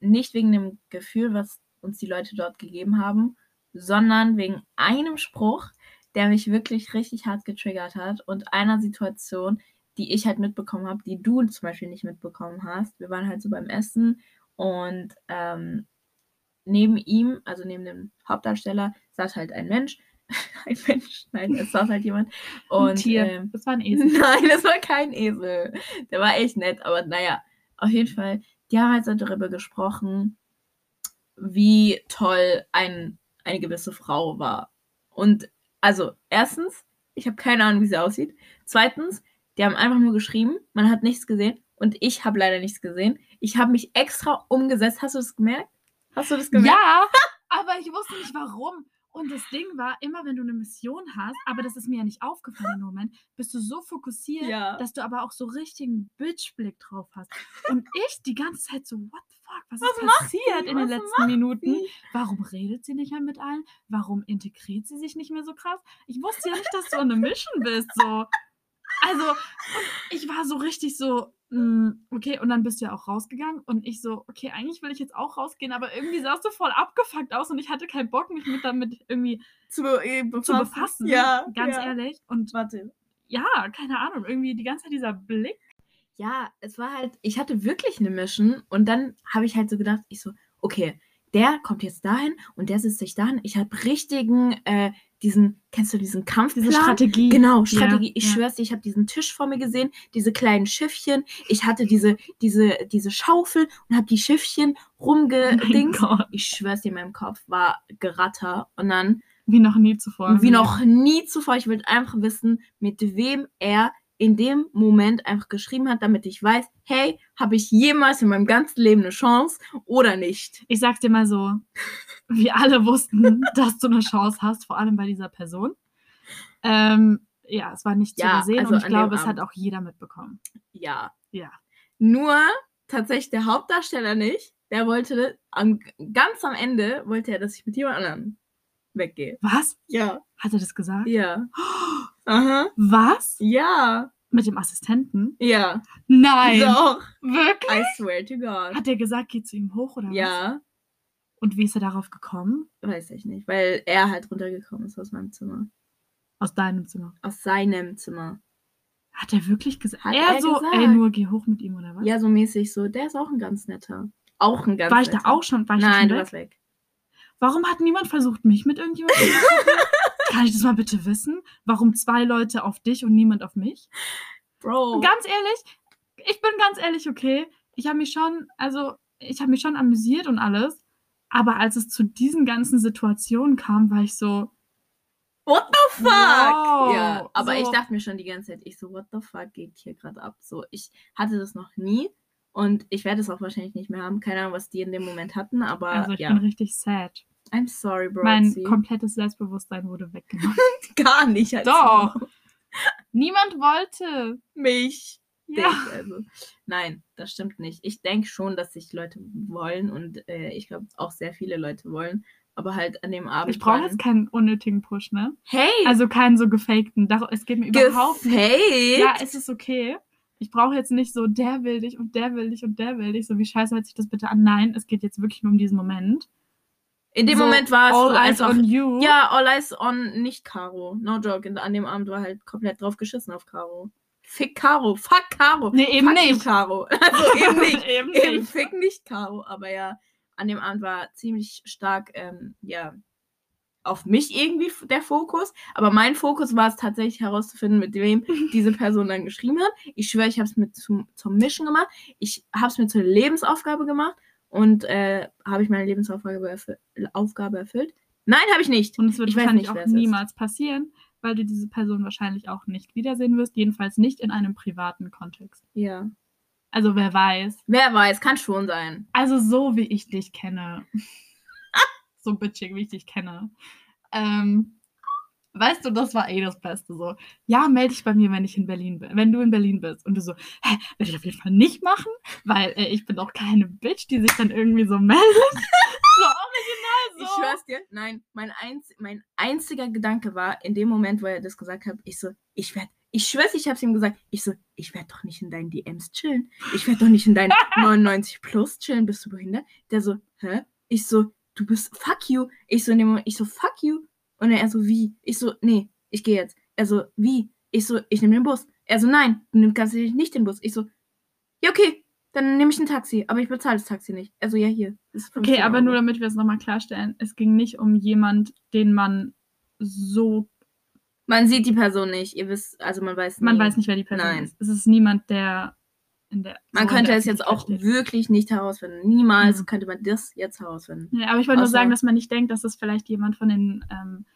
nicht wegen dem Gefühl, was uns die Leute dort gegeben haben, sondern wegen einem Spruch, der mich wirklich richtig hart getriggert hat und einer Situation, die ich halt mitbekommen habe, die du zum Beispiel nicht mitbekommen hast. Wir waren halt so beim Essen und ähm, neben ihm, also neben dem Hauptdarsteller, saß halt ein Mensch. ein Mensch, nein, es saß halt jemand. Und
Ein Tier.
ähm,
das war ein Esel.
Nein, das war kein Esel. Der war echt nett, aber naja, auf jeden Fall, die haben halt so darüber gesprochen, wie toll ein, eine gewisse Frau war. Und also, erstens, ich habe keine Ahnung, wie sie aussieht. Zweitens, die haben einfach nur geschrieben, man hat nichts gesehen und ich habe leider nichts gesehen. Ich habe mich extra umgesetzt. Hast du das gemerkt? Hast du das gemerkt?
Ja, aber ich wusste nicht warum. Und das Ding war, immer wenn du eine Mission hast, aber das ist mir ja nicht aufgefallen im Moment, bist du so fokussiert,
Ja.
dass du aber auch so richtigen Bitch-Blick drauf hast. Und ich die ganze Zeit so, what the fuck, was,
Was
ist passiert
sie?
in den letzten Minuten?
sie?
Warum redet sie nicht mehr mit allen? Warum integriert sie sich nicht mehr so krass? Ich wusste ja nicht, dass du a Mission bist, so. Also, ich war so richtig so, mm, okay, und dann bist du ja auch rausgegangen und ich so, okay, eigentlich will ich jetzt auch rausgehen, aber irgendwie sahst du voll abgefuckt aus und ich hatte keinen Bock, mich mit damit irgendwie
Zu, äh,
zu befassen.
Ja,
Ganz
ja.
ehrlich. Und
Warte.
ja, keine Ahnung, irgendwie die ganze Zeit dieser Blick.
Ja, es war halt, ich hatte wirklich eine Mission und dann habe ich halt so gedacht, ich so, okay, der kommt jetzt dahin und der sitzt sich dahin. Ich habe richtigen, äh, diesen, kennst du diesen Kampfplan?
Diese Strategie.
Genau,
Ja,
Strategie. ich
ja.
schwör's dir, ich habe diesen Tisch vor mir gesehen, diese kleinen Schiffchen. Ich hatte diese, diese, diese Schaufel und habe die Schiffchen
Oh
rumgedings.
Gott.
ich schwör's dir, in meinem Kopf war Geratter. Und dann,
Wie noch nie zuvor.
wie noch nie zuvor, ich wollte einfach wissen, mit wem er in dem Moment einfach geschrieben hat, damit ich weiß, hey, habe ich jemals in meinem ganzen Leben eine Chance oder nicht?
Ich sag's dir mal so, wir alle wussten, dass du eine Chance hast, vor allem bei dieser Person. Ähm, ja, es war nicht
Ja,
zu übersehen
also
und ich glaube, es hat auch jeder mitbekommen.
Ja.
Ja.
Nur tatsächlich der Hauptdarsteller nicht. Der wollte am, ganz am Ende wollte er, dass ich mit jemand anderem weggehe.
Was?
Ja.
Hat er das gesagt?
Ja. Aha.
Was?
Ja.
Mit dem Assistenten?
Ja.
Nein.
Doch.
Wirklich?
I swear to God.
Hat er gesagt, geh zu ihm hoch oder was?
Ja.
Und wie ist er darauf gekommen?
Weiß ich nicht, weil er halt runtergekommen ist aus meinem Zimmer.
Aus deinem Zimmer.
Aus seinem Zimmer.
Hat er wirklich gesagt?
Hat
er
er
so,
gesagt.
ey, nur geh hoch mit ihm oder was?
Ja, so mäßig so. Der ist auch ein ganz netter. Auch ein ganz
War ich da auch schon? War ich da
Nein,
schon
du
weg?
warst weg.
Warum hat niemand versucht, mich mit irgendjemandem zu treffen? Kann ich das mal bitte wissen? Warum zwei Leute auf dich und niemand auf mich?
Bro.
Ganz ehrlich, ich bin ganz ehrlich, okay. Ich habe mich schon, also ich habe mich schon amüsiert und alles. Aber als es zu diesen ganzen Situationen kam, war ich so,
What the fuck?
Wow.
Ja, aber
So.
ich dachte mir schon die ganze Zeit, ich so, what the fuck geht hier gerade ab? So, ich hatte das noch nie und ich werde es auch wahrscheinlich nicht mehr haben. Keine Ahnung, was die in dem Moment hatten, aber
also ich
ja.
bin richtig sad.
I'm sorry, bro.
mein komplettes Selbstbewusstsein wurde weggenommen.
gar nicht. als
Doch. Niemand wollte.
Mich.
Ja.
Also. Nein, das stimmt nicht. Ich denke schon, dass sich Leute wollen und äh, ich glaube auch sehr viele Leute wollen. Aber halt an dem Abend.
Ich brauche jetzt keinen unnötigen Push, ne?
Hey!
Also keinen so gefakten. Es geht mir überhaupt nicht.
gefaked?
Ja, es ist okay. Ich brauche jetzt nicht so, der will dich und der will dich und der will dich. So wie scheiße hört sich das bitte an? Nein, es geht jetzt wirklich nur um diesen Moment.
In dem
so,
Moment war es
all eyes on you.
Ja, all eyes on nicht Caro. No joke. Und an dem Abend war halt komplett drauf geschissen auf Caro. Fick Caro. Fuck Caro.
Nee, eben
Fuck
nicht.
Caro. Also eben nicht.
eben
Eben
nicht.
fick nicht Caro. Aber ja, an dem Abend war ziemlich stark, ähm, ja, auf mich irgendwie der Fokus. Aber mein Fokus war es tatsächlich herauszufinden, mit wem diese Person dann geschrieben hat. Ich schwöre, ich habe es mir zum, zum Mischen gemacht. Ich habe es mir zur Lebensaufgabe gemacht. Und äh, habe ich meine Lebensaufgabe erfü Aufgabe erfüllt? Nein, habe ich nicht.
Und es wird
Ich
wahrscheinlich
nicht,
auch
es ist.
niemals passieren, weil du diese Person wahrscheinlich auch nicht wiedersehen wirst. Jedenfalls nicht in einem privaten Kontext.
Ja.
Also wer weiß.
Wer weiß, kann schon sein.
Also so wie ich dich kenne. So bitchig, wie ich dich kenne. Ähm, weißt du, das war eh das Beste so. Ja, melde dich bei mir, wenn ich in Berlin bin. Wenn du in Berlin bist. Und du so, hä, werde ich auf jeden Fall nicht machen, weil äh, ich bin doch keine Bitch, die sich dann irgendwie so meldet. so original so.
Ich schwör's dir, nein, mein, einz mein einziger Gedanke war, in dem Moment, wo er das gesagt hat, ich so, ich werde, ich schwör's, ich hab's ihm gesagt, ich so, ich werde doch nicht in deinen DMs chillen. Ich werde doch nicht in deinen 99 plus chillen, bist du behindert? Der so, hä? Ich so, du bist, fuck you. Ich so, in dem Moment, ich so, fuck you. Und er so, wie? Ich so, nee, ich gehe jetzt. Er so, wie? Ich so, ich nehme den Bus. Er so, nein, du nimmst ganz sicher nicht den Bus. Ich so, ja, okay, dann nehme ich ein Taxi, aber ich bezahle das Taxi nicht. Also ja, hier.
Okay,
15
aber
Euro.
nur damit wir es nochmal klarstellen, es ging nicht um jemand, den man so,
Man sieht die Person nicht. Ihr wisst, also man weiß
man
nie.
weiß nicht, wer die Person
Nein.
ist. Es ist niemand, der.
Man könnte es jetzt auch wirklich nicht herausfinden. Niemals
Mhm.
könnte man das jetzt herausfinden.
Ja, aber ich wollte nur sagen, dass man nicht denkt, dass es vielleicht jemand von den, ähm,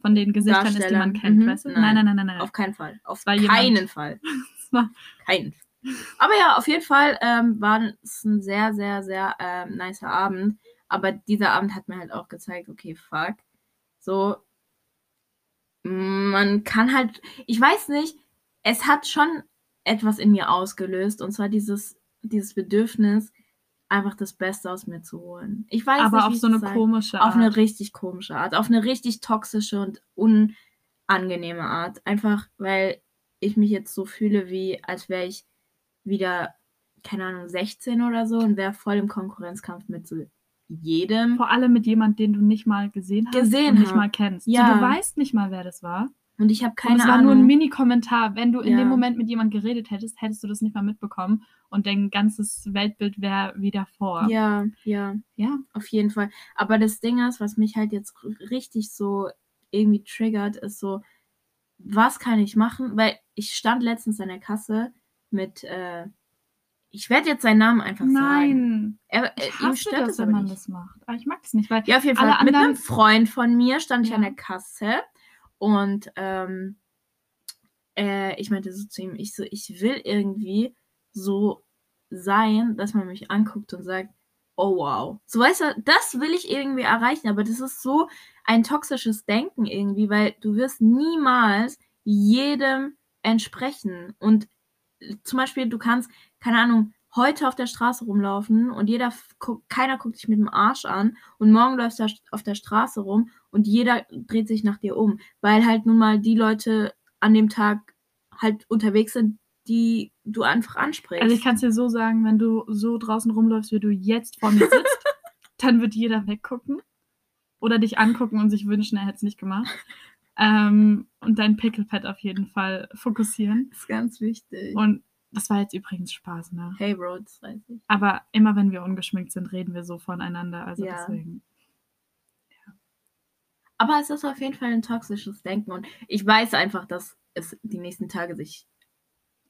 von den Gesichtern ist, die man kennt,
Mhm.
weißt du?
Nein.
Nein, nein, nein, nein.
Auf keinen Fall. Auf
war jemand-
keinen Fall. Keinen. Aber ja, auf jeden Fall ähm, war es ein sehr, sehr, sehr ähm, nicer Abend. Aber dieser Abend hat mir halt auch gezeigt, okay, fuck. So, man kann halt, ich weiß nicht, es hat schon etwas in mir ausgelöst. Und zwar dieses, dieses Bedürfnis, einfach das Beste aus mir zu holen. Ich weiß
aber
nicht,
auf so eine
sagen-
komische
auf
Art.
eine richtig komische Art, auf eine richtig toxische und unangenehme Art. Einfach, weil ich mich jetzt so fühle, wie als wäre ich wieder, keine Ahnung, 16 oder so und wäre voll im Konkurrenzkampf mit so jedem.
Vor allem mit jemandem, den du nicht mal gesehen hast
Gesehen
und nicht mal kennst.
Ja.
So, du weißt nicht mal, wer das war.
Und ich habe keine
es war
Ahnung.
nur ein Mini-Kommentar. Wenn du in
Ja.
dem Moment mit jemandem geredet hättest, hättest du das nicht mal mitbekommen. Und dein ganzes Weltbild wäre wieder vor.
ja, ja,
ja.
auf jeden Fall. Aber das Ding ist, was mich halt jetzt richtig so irgendwie triggert, ist so, was kann ich machen? Weil ich stand letztens an der Kasse mit, äh, ich werde jetzt seinen Namen einfach sagen.
Nein.
Er, äh,
Ich
ihm stört
das,
es
wenn man
nicht.
das macht. Aber ich mag es nicht, weil
Ja, auf jeden Fall. Mit einem Freund von mir stand ich an
Ja.
der Kasse und ähm, äh, ich meinte so zu ihm, ich so, ich will irgendwie so sein, dass man mich anguckt und sagt, oh wow. So weißt du, das will ich irgendwie erreichen, aber das ist so ein toxisches Denken irgendwie, weil du wirst niemals jedem entsprechen. Und zum Beispiel, du kannst, keine Ahnung, heute auf der Straße rumlaufen und jeder, keiner guckt dich mit dem Arsch an und morgen läufst du auf der Straße rum und jeder dreht sich nach dir um, weil halt nun mal die Leute an dem Tag halt unterwegs sind, die du einfach ansprichst.
Also ich kann es dir so sagen, wenn du so draußen rumläufst, wie du jetzt vor mir sitzt, dann wird jeder weggucken oder dich angucken und sich wünschen, er hätte es nicht gemacht. Ähm, und dein Pickelpad auf jeden Fall fokussieren.
das ist ganz wichtig.
Und das war jetzt übrigens Spaß, ne?
hey Bro, das weiß ich.
Aber immer wenn wir ungeschminkt sind, reden wir so voneinander. Also
Ja.
deswegen.
Aber es ist auf jeden Fall ein toxisches Denken und ich weiß einfach, dass es die nächsten Tage sich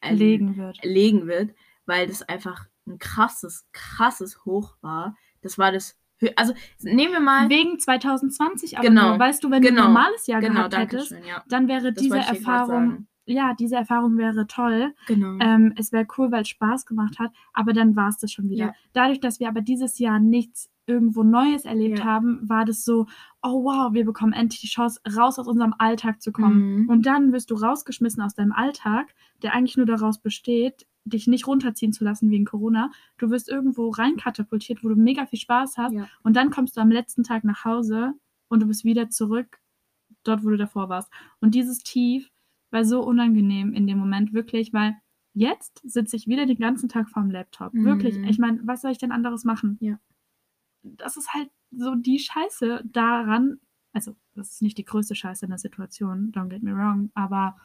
erle-
Legen wird.
legen wird, weil das einfach ein krasses, krasses Hoch war. Das war das, also nehmen wir mal,
Wegen 2020 aber
Genau.
nur. Weißt du, wenn du
Genau.
ein normales Jahr
genau,
gehabt hättest,
schön, ja.
dann wäre
Das
diese Erfahrung. Ja, diese Erfahrung wäre toll.
Genau.
Ähm, es wäre cool, weil es Spaß gemacht hat, aber dann war es das schon wieder.
Ja.
Dadurch, dass wir aber dieses Jahr nichts irgendwo Neues erlebt
Ja.
haben, war das so, oh wow, wir bekommen endlich die Chance, raus aus unserem Alltag zu kommen.
Mhm.
Und dann wirst du rausgeschmissen aus deinem Alltag, der eigentlich nur daraus besteht, dich nicht runterziehen zu lassen wegen Corona. Du wirst irgendwo reinkatapultiert, wo du mega viel Spaß hast.
Ja.
Und dann kommst du am letzten Tag nach Hause und du bist wieder zurück dort, wo du davor warst. Und dieses Tief war so unangenehm in dem Moment, wirklich, weil jetzt sitze ich wieder den ganzen Tag vorm Laptop.
Mhm.
Wirklich. Ich meine, was soll ich denn anderes machen?
Ja.
Das ist halt so die Scheiße daran. Also, das ist nicht die größte Scheiße in der Situation, don't get me wrong, aber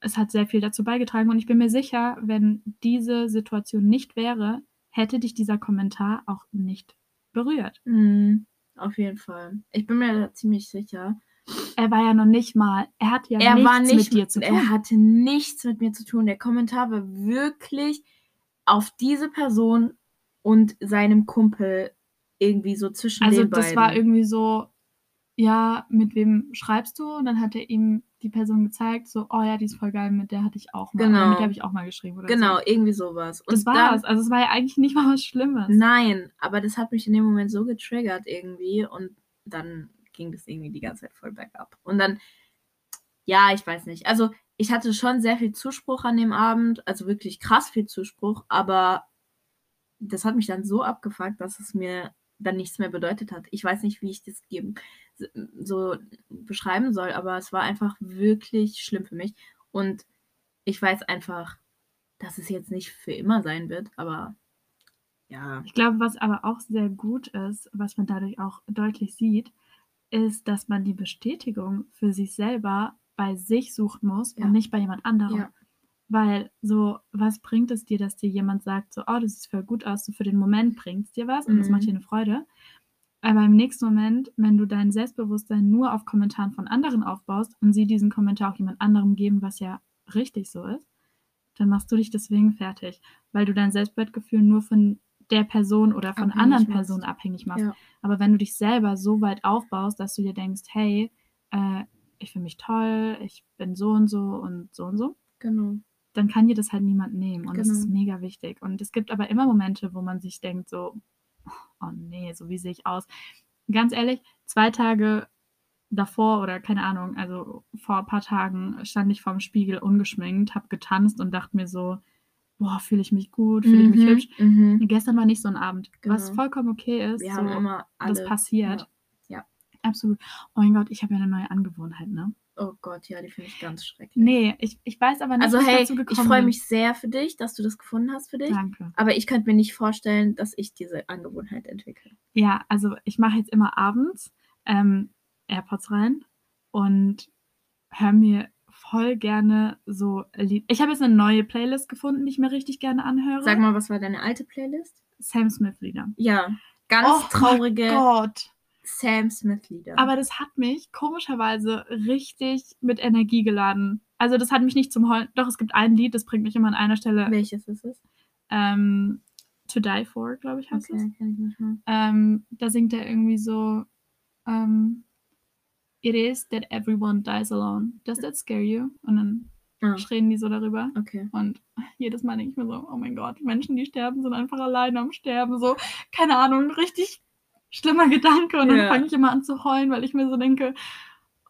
es hat sehr viel dazu beigetragen und ich bin mir sicher, wenn diese Situation nicht wäre, hätte dich dieser Kommentar auch nicht berührt.
Mhm. Auf jeden Fall. Ich bin mir da ziemlich sicher.
Er war ja noch nicht mal, er hat ja
er
nichts
nicht
mit dir zu tun.
Er hatte nichts mit mir zu tun. Der Kommentar war wirklich auf diese Person und seinem Kumpel irgendwie so zwischen
also
den
das
beiden.
war irgendwie so, ja, mit wem schreibst du? Und dann hat er ihm die Person gezeigt, so, oh ja, die ist voll geil, mit der hatte ich auch mal.
Genau.
Mit der habe ich auch mal geschrieben. Oder
genau,
So.
irgendwie sowas. Und
Das war's. Also es war ja eigentlich nicht mal was Schlimmes.
Nein, aber das hat mich in dem Moment so getriggert irgendwie und dann ging das irgendwie die ganze Zeit voll bergab. Und dann, ja, ich weiß nicht. Also ich hatte schon sehr viel Zuspruch an dem Abend, also wirklich krass viel Zuspruch, aber das hat mich dann so abgefuckt, dass es mir dann nichts mehr bedeutet hat. Ich weiß nicht, wie ich das geben, so beschreiben soll, aber es war einfach wirklich schlimm für mich. Und ich weiß einfach, dass es jetzt nicht für immer sein wird, aber ja.
Ich glaube, was aber auch sehr gut ist, was man dadurch auch deutlich sieht, ist, dass man die Bestätigung für sich selber bei sich suchen muss
Ja.
und nicht bei jemand anderem.
Ja.
Weil so, was bringt es dir, dass dir jemand sagt, so, oh, das sieht voll gut aus, so für den Moment bringt es dir was und das
Mhm.
macht dir eine Freude. Aber im nächsten Moment, wenn du dein Selbstbewusstsein nur auf Kommentaren von anderen aufbaust und sie diesen Kommentar auch jemand anderem geben, was ja richtig so ist, dann machst du dich deswegen fertig, weil du dein Selbstwertgefühl nur von der Person oder von
Abhängig
anderen
machst.
Personen abhängig machst.
Ja.
Aber wenn du dich selber so weit aufbaust, dass du dir denkst, hey, äh, ich finde mich toll, ich bin so und so und so und so,
Genau.
dann kann dir das halt niemand nehmen. Und das
Genau.
ist mega wichtig. Und es gibt aber immer Momente, wo man sich denkt, so, oh nee, so wie sehe ich aus. Ganz ehrlich, zwei Tage davor oder keine Ahnung, also vor ein paar Tagen stand ich vorm Spiegel ungeschminkt, habe getanzt und dachte mir so, boah, fühle ich mich gut, fühle ich mich hübsch.
Mhm.
Gestern war nicht so ein Abend, was
Genau.
vollkommen okay ist.
Wir
so,
haben immer alle.
das passiert.
Ja.
Absolut. Oh mein Gott, ich habe ja eine neue Angewohnheit, ne?
Oh Gott, ja, die finde ich ganz schrecklich.
Nee, ich, ich weiß aber nicht,
also
ich
hey,
dazu
ich
gekommen
freue
bin.
mich sehr für dich, dass du das gefunden hast für dich.
Danke.
Aber ich könnte mir nicht vorstellen, dass ich diese Angewohnheit entwickle.
Ja, also ich mache jetzt immer abends ähm, AirPods rein und höre mir voll gerne so Lied. Ich habe jetzt eine neue Playlist gefunden, die ich mir richtig gerne anhöre.
Sag mal, was war deine alte Playlist?
Sam Smith Lieder.
Ja, ganz
Oh
traurige
Gott.
Sam Smith Lieder.
Aber das hat mich komischerweise richtig mit Energie geladen. Also das hat mich nicht zum Heulen. Doch, es gibt ein Lied, das bringt mich immer an einer Stelle.
welches ist es?
Ähm, To Die For, glaube ich, heißt es.
Okay, kenn ich nicht.
Ähm, da singt er irgendwie so, ähm, It is that everyone dies alone. Does that scare you? Und dann
Ah,
schreien die so darüber.
okay.
Und jedes Mal denke ich mir so, oh mein Gott, Menschen, die sterben, sind einfach alleine am Sterben. So, keine Ahnung, richtig schlimmer Gedanke. Und dann
Ja.
fange ich immer an zu heulen, weil ich mir so denke,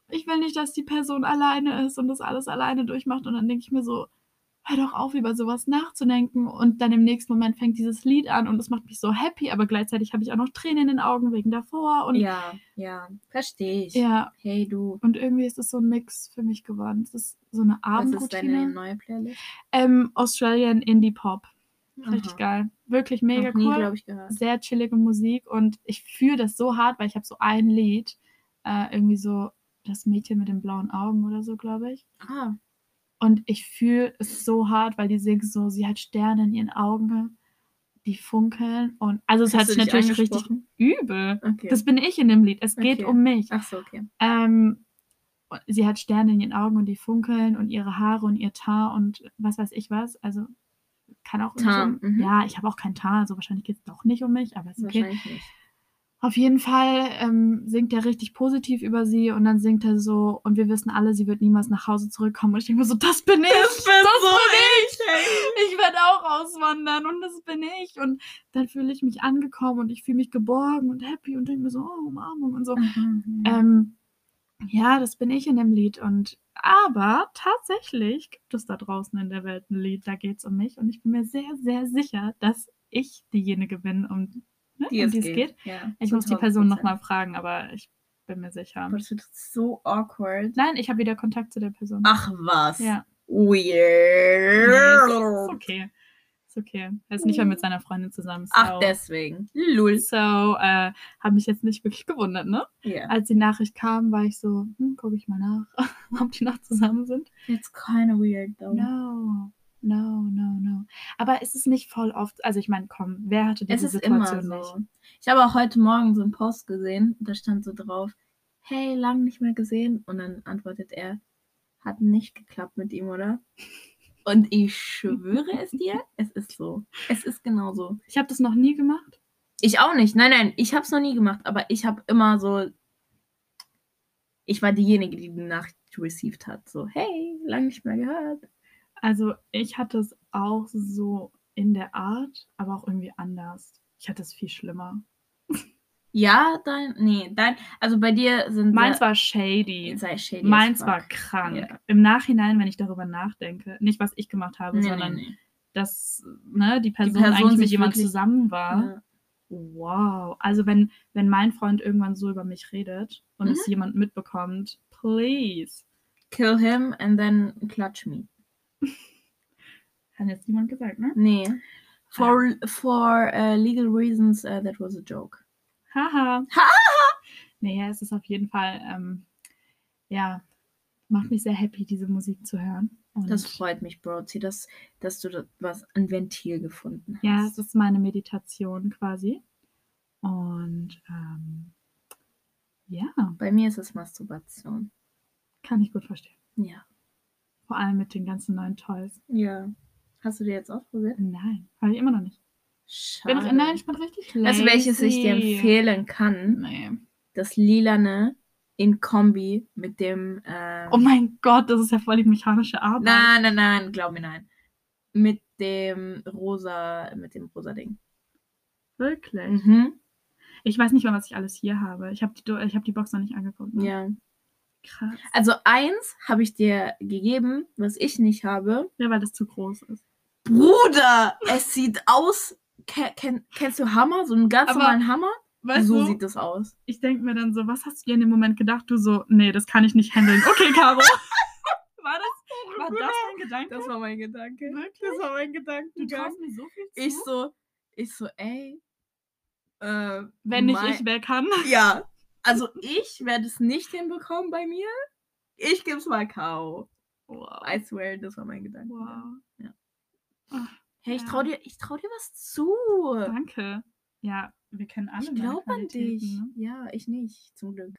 ich will nicht, dass die Person alleine ist und das alles alleine durchmacht. Und dann denke ich mir so, hör doch auf, über sowas nachzudenken. Und dann im nächsten Moment fängt dieses Lied an und es macht mich so happy, aber gleichzeitig habe ich auch noch Tränen in den Augen wegen davor. Und
ja, ja, verstehe ich.
ja,
Hey du,
und irgendwie ist es so ein Mix für mich geworden. Es ist so eine
was ist deine
Abendroutine.
neue Playlist?
Ähm, Australian Indie Pop. Richtig
Aha.
geil. Wirklich mega
nie,
cool.
glaube ich, gehört.
Sehr chillige Musik und ich fühle das so hart, weil ich habe so ein Lied, äh, irgendwie so das Mädchen mit den blauen Augen oder so, glaube ich.
Ah,
Und ich fühle es so hart, weil die singt so, sie hat Sterne in ihren Augen, die funkeln. Und also es hat sich natürlich richtig übel.
okay.
Das bin ich in dem Lied. Es geht
Okay.
um mich.
Ach so, okay.
Ähm, sie hat Sterne in ihren Augen und die funkeln und ihre Haare und ihr Haar und was weiß ich was. Also kann auch
Tar,
um,
mhm.
Ja, ich habe auch kein Haar, also wahrscheinlich geht es doch nicht um mich, aber ist okay.
Wahrscheinlich nicht.
Auf jeden Fall ähm, singt er richtig positiv über sie und dann singt er so, und wir wissen alle, sie wird niemals nach Hause zurückkommen. Und ich denke mir so, das bin ich! Das bin, ich! Ich werde auch auswandern und das bin ich. Und dann fühle ich mich angekommen und ich fühle mich geborgen und happy und denke mir so, oh, Umarmung und so.
Mhm.
Ähm, ja, das bin ich in dem Lied. Und aber tatsächlich gibt es da draußen in der Welt ein Lied, da geht es um mich. Und ich bin mir sehr, sehr sicher, dass ich diejenige bin, um, ne,
Die
um
es
die es
geht.
geht.
Ja,
Ich muss die
1000%.
Person nochmal fragen, aber ich bin mir sicher.
Aber das wird so awkward.
Nein, ich habe wieder Kontakt zu der Person.
Ach was.
Ja.
Weird.
Nee, ist okay. Ist okay. Er ist nicht mehr mit seiner Freundin zusammen. So,
Ach, deswegen. Lul.
so äh, habe mich jetzt nicht wirklich gewundert, ne?
Ja.
Als die Nachricht kam, war ich so, hm, gucke ich mal nach, ob die noch zusammen sind.
It's kind of weird, though.
No, no, no, no. Aber ist es nicht voll oft, also ich meine, komm, wer hatte
Es
diese
ist immer
Situation
so.
nicht?
Ich habe auch heute Morgen so einen Post gesehen, da stand so drauf, hey, lang nicht mehr gesehen. Und dann antwortet er, hat nicht geklappt mit ihm, oder? Und ich schwöre es dir, es ist so. Es ist genau so.
Ich habe das noch nie gemacht.
Ich auch nicht. Nein, nein, ich habe es noch nie gemacht, aber ich habe immer so. Ich war diejenige, die die Nachricht received hat. So, hey, lang nicht mehr gehört.
Also ich hatte es auch so in der Art, aber auch irgendwie anders. Ich hatte es viel schlimmer.
Ja, dein. Nee, dein. Also bei dir sind.
Meins war shady.
sei shady.
Meins war krank.
Ja.
Im Nachhinein, wenn ich darüber nachdenke, nicht was ich gemacht habe,
Nee,
sondern
nee, nee.
dass ne, die Person,
Person
eigentlich mit
wirklich-
zusammen war.
Ja.
Wow. Also wenn, wenn mein Freund irgendwann so über mich redet und
Mhm.
es jemand mitbekommt, please.
Kill him and then clutch me.
Hat jetzt niemand gesagt, ne?
Nee. For, for uh, legal reasons, uh, that was a joke.
Haha.
Haha.
Naja, es ist auf jeden Fall, ähm, ja, macht mich sehr happy, diese Musik zu hören. Und
Das freut mich, Brozi, dass, dass du da was, ein Ventil gefunden hast.
ja, es ist meine Meditation quasi. Und ähm, ja,
Bei mir ist es Masturbation.
kann ich gut verstehen.
Ja.
Vor allem mit den ganzen neuen Toys.
Ja. Hast du dir jetzt ausprobiert?
Nein, habe ich immer noch nicht. Bin,
Schade.
nein, ich bin richtig lazy.
also welches ich dir empfehlen kann,
Nee.
das lilane in Kombi mit dem ähm,
Oh mein Gott, das ist ja voll die mechanische Arbeit.
Nein, nein, nein, glaub mir nein. Mit dem rosa, mit dem rosa Ding.
Wirklich?
Mhm.
Ich weiß nicht mal, was ich alles hier habe. Ich habe die, ich hab die Box noch nicht angeguckt. ne?
Ja.
Krass.
Also eins habe ich dir gegeben, was ich nicht habe.
Ja, weil das zu groß ist.
Bruder, es sieht aus. Ke kenn, kennst du Hammer? So einen ganz
Aber-
normalen Hammer?
Weißt
so
du,
sieht das aus.
ich denke mir dann so, was hast du dir in dem Moment gedacht? Du so, nee, das kann ich nicht handeln. Okay, Caro. war das, war das dein Gedanke?
Das war mein Gedanke.
Wirklich?
Das war mein Gedanke.
du traust mir so viel zu.
Ich so, ich so, ey. Äh,
Wenn nicht ich, wer kann?
Ja, also ich werde es nicht hinbekommen bei mir. Ich gebe es mal K.O.
Wow.
I swear, das war mein Gedanke.
wow.
Ja.
Ach,
Hey, ich
Ja.
trau dir, ich trau dir was zu.
danke. Ja, wir kennen alle
Ich glaube an dich.
Ne?
Ja, ich nicht, zum Glück.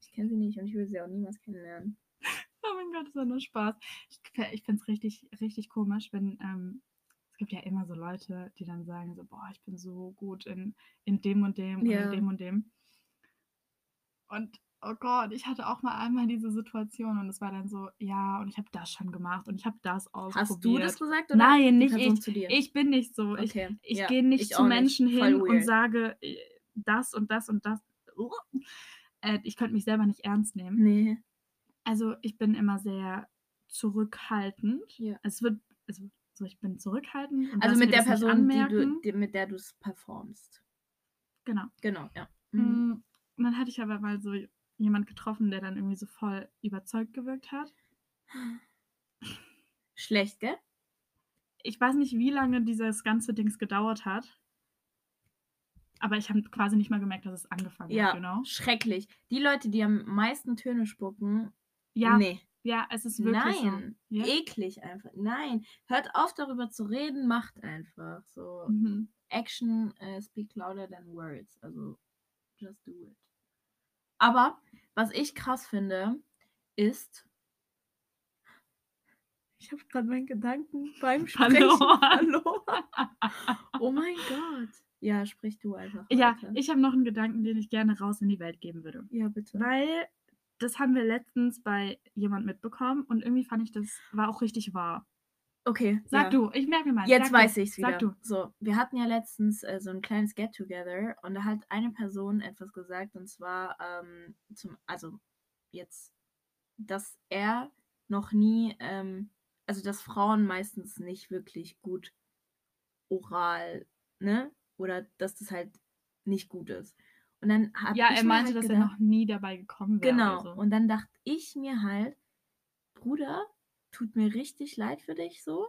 Ich kenne sie nicht und ich will sie auch niemals kennenlernen.
Oh mein Gott, das war nur Spaß. Ich, ich finde es richtig, richtig komisch, wenn ähm, es gibt ja immer so Leute, die dann sagen so, boah, ich bin so gut in, in dem und dem und
Ja.
in dem und dem. Und oh Gott, ich hatte auch mal einmal diese Situation und es war dann so, ja, und ich habe das schon gemacht und ich habe das ausprobiert.
Hast du das gesagt oder
Nein, nicht ich.
zu dir?
Ich bin nicht so. Ich,
okay.
ich
ja,
gehe nicht
ich
zu Menschen
Voll
hin und sage äh, das und das und das. Äh, ich könnte mich selber nicht ernst nehmen.
Nee.
Also ich bin immer sehr zurückhaltend.
Ja.
Es wird also so ich bin zurückhaltend.
Also mit der
nicht
Person, die du, die, mit der du es performst.
Genau.
Genau, ja.
Mm, Und dann hatte ich aber mal so jemand getroffen, der dann irgendwie so voll überzeugt gewirkt hat.
Schlecht, gell?
Ich weiß nicht, wie lange dieses ganze Dings gedauert hat. Aber ich habe quasi nicht mal gemerkt, dass es angefangen
Ja,
hat, genau.
schrecklich. Die Leute, die am meisten Töne spucken,
Ja,
nee.
ja, es ist wirklich
Nein,
so. Ja?
eklig einfach. Nein, hört auf darüber zu reden, macht einfach. So,
Mhm.
Action uh, speak louder than words. Also, just do it. Aber, was ich krass finde, ist. Ich habe gerade meinen Gedanken beim Sprechen
Verloren.
verloren. Oh mein Gott. Ja, sprich du einfach.
Ja,
weiter.
ich habe noch einen Gedanken, den ich gerne raus in die Welt geben würde.
Ja, bitte.
Weil das haben wir letztens bei jemand mitbekommen und irgendwie fand ich, das war auch richtig wahr.
Okay.
Sag
ja.
du, ich merke mal.
Jetzt
sag
weiß
du,
ich's wieder.
Sag du.
So, wir hatten ja letztens äh, so ein kleines Get-Together und da hat eine Person etwas gesagt und zwar ähm, zum, also jetzt, dass er noch nie, ähm, also dass Frauen meistens nicht wirklich gut oral, ne? Oder dass das halt nicht gut ist. Und dann hat
Ja,
ich
er
mir
meinte,
halt
dass
gedacht,
er noch nie dabei gekommen wäre.
Genau.
So.
Und dann dachte ich mir halt, Bruder, tut mir richtig leid für dich so.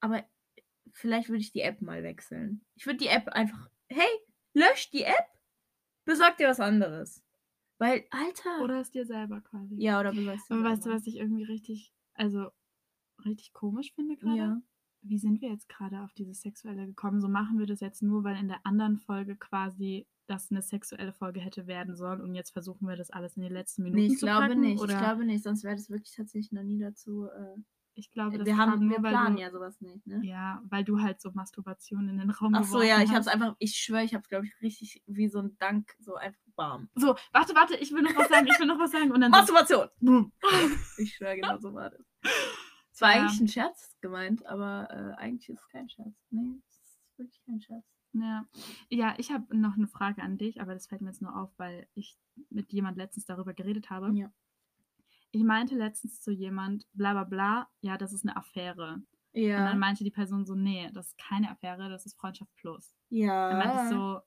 Aber vielleicht würde ich die App mal wechseln. Ich würde die App einfach, hey, lösch die App, besorg dir was anderes. Weil, Alter.
Oder es dir selber quasi.
ja, oder besorgst du
Aber weißt du, was ich irgendwie richtig, also richtig komisch finde gerade?
Ja.
Wie sind wir jetzt gerade auf dieses Sexuelle gekommen? So machen wir das jetzt nur, weil in der anderen Folge quasi das eine sexuelle Folge hätte werden sollen und jetzt versuchen wir das alles in die letzten Minuten
Nee, ich
zu
glaube
packen?
nicht.
Oder
Ich glaube nicht, sonst wäre das wirklich tatsächlich noch nie dazu. Äh,
ich glaube, das
wir haben,
nur,
wir planen
du,
ja sowas nicht, ne?
Ja, weil du halt so Masturbation in den Raum
Ach so, ja, ich
hast.
hab's einfach, ich schwöre, ich hab's, glaube ich, richtig wie so ein Dank, so einfach bam.
So, warte, warte, ich will noch was sagen, ich will noch was sagen. Und dann
Masturbation! Ich schwöre, genau so war das. Es war
Ja.
eigentlich ein Scherz gemeint, aber äh, eigentlich ist es kein Scherz. Nee, es ist wirklich kein Scherz.
Ja, ja ich habe noch eine Frage an dich, aber das fällt mir jetzt nur auf, weil ich mit jemand letztens darüber geredet habe.
Ja.
Ich meinte letztens zu jemand, bla bla bla, ja, das ist eine Affäre. Und dann
Ja.
meinte die Person so, nee, das ist keine Affäre, das ist Freundschaft plus. Dann meinte ich
Ja.
so,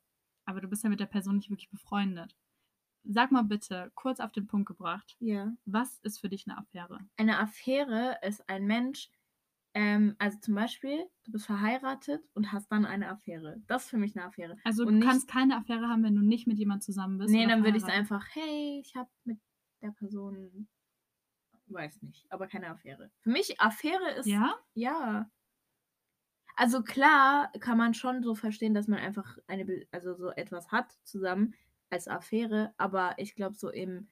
aber du bist ja mit der Person nicht wirklich befreundet. Sag mal bitte, kurz auf den Punkt gebracht,
Ja.
was ist für dich eine Affäre?
Eine Affäre ist ein Mensch, ähm, also zum Beispiel, du bist verheiratet und hast dann eine Affäre. Das ist für mich eine Affäre.
Also
Und
du kannst keine Affäre haben, wenn du nicht mit jemand zusammen bist.
nee, dann würde ich
verheiratet.
einfach, hey, ich habe mit der Person, weiß nicht, aber keine Affäre. Für mich Affäre ist
Ja?
Ja. Also klar kann man schon so verstehen, dass man einfach eine, also so etwas hat zusammen als Affäre, aber ich glaube so im,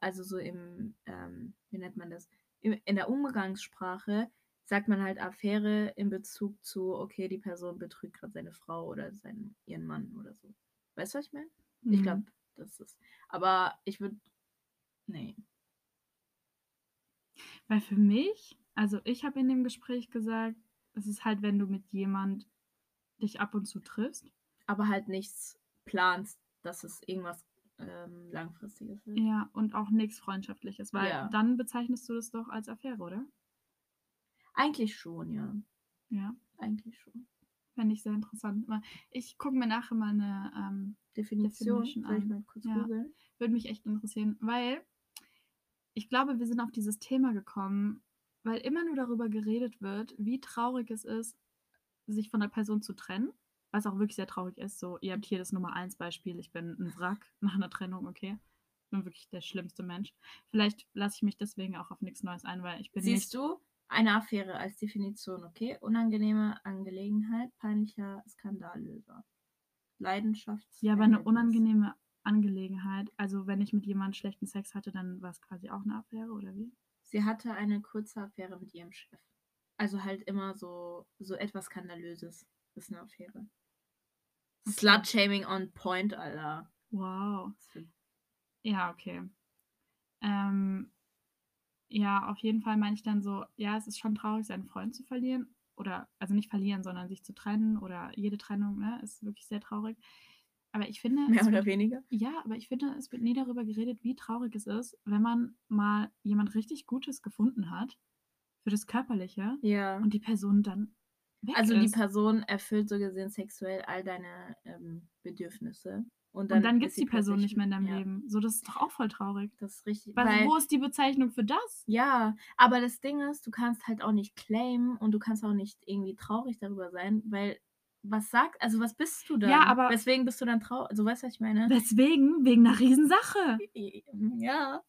also so im, ähm, wie nennt man das? In der Umgangssprache sagt man halt Affäre in Bezug zu, okay, die Person betrügt gerade seine Frau oder seinen, ihren Mann oder so. Weißt du, was ich meine? Ich
Mhm.
glaube, das ist. Aber ich würde. Nee.
Weil für mich, also ich habe in dem Gespräch gesagt, es ist halt, wenn du mit jemand dich ab und zu triffst.
Aber halt nichts planst, dass es irgendwas ähm, Langfristiges ist.
Ja, und auch nichts Freundschaftliches, weil
Ja.
dann bezeichnest du das doch als Affäre, oder?
Eigentlich schon, ja.
Ja,
Eigentlich schon.
fände ich sehr interessant. Ich gucke mir nachher mal eine, ähm,
Definition.
Definition
Soll ich
an.
mal kurz
Ja.
googeln?
würde mich echt interessieren, weil ich glaube, wir sind auf dieses Thema gekommen, weil immer nur darüber geredet wird, wie traurig es ist, sich von der Person zu trennen. Was auch wirklich sehr traurig ist. So, ihr habt hier das Nummer 1 Beispiel. Ich bin ein Wrack nach einer Trennung, okay. Ich bin wirklich der schlimmste Mensch. Vielleicht lasse ich mich deswegen auch auf nichts Neues ein, weil ich bin
Siehst
nicht.
du, eine Affäre als Definition, okay? Unangenehme Angelegenheit, peinlicher Skandallöser. Leidenschafts.
Ja, aber eine unangenehme Angelegenheit. Also, wenn ich mit jemandem schlechten Sex hatte, dann war es quasi auch eine Affäre, oder wie?
Sie hatte eine kurze Affäre mit ihrem Chef. Also halt immer so, so etwas Skandalöses. ist eine Affäre.
Okay.
Slut-Shaming on point, Alter.
Wow. Ja, okay. Ähm, ja, auf jeden Fall meine ich dann so, ja, es ist schon traurig, seinen Freund zu verlieren. Oder, also nicht verlieren, sondern sich zu trennen oder jede Trennung, ne, ist wirklich sehr traurig. Aber ich finde,
Mehr oder
wird,
weniger.
ja, aber ich finde, es wird nie darüber geredet, wie traurig es ist, wenn man mal jemand richtig Gutes gefunden hat, für das Körperliche
Ja.
und die Person dann weg
Also die
ist.
Person erfüllt so gesehen sexuell all deine ähm, Bedürfnisse. Und
und dann
ist
gibt es die Person nicht mehr in deinem
ja,
Leben. So, das ist doch auch voll traurig.
Das ist richtig.
Was,
weil,
wo ist die Bezeichnung für das?
ja, aber das Ding ist, du kannst halt auch nicht claimen und du kannst auch nicht irgendwie traurig darüber sein, weil was sagt, also was bist du dann?
Ja, aber-
Weswegen bist du dann traurig? Also weißt du, was ich meine?
Deswegen, wegen einer Riesensache.
Ja.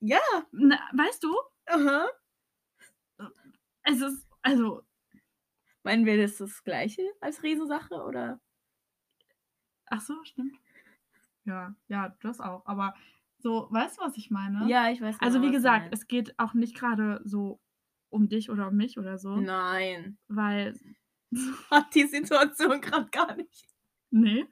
Ja.
Na, weißt du,
Aha.
es ist, also,
Meinen wir das das Gleiche als Riesensache oder?
Ach so, stimmt. Ja, ja, das auch. Aber so, weißt du, was ich meine?
Ja, ich weiß.
Also,
genau,
wie
was du
gesagt, es geht auch nicht gerade so um dich oder um mich oder so.
Nein.
Weil,
Hat die Situation gerade gar nicht.
nee.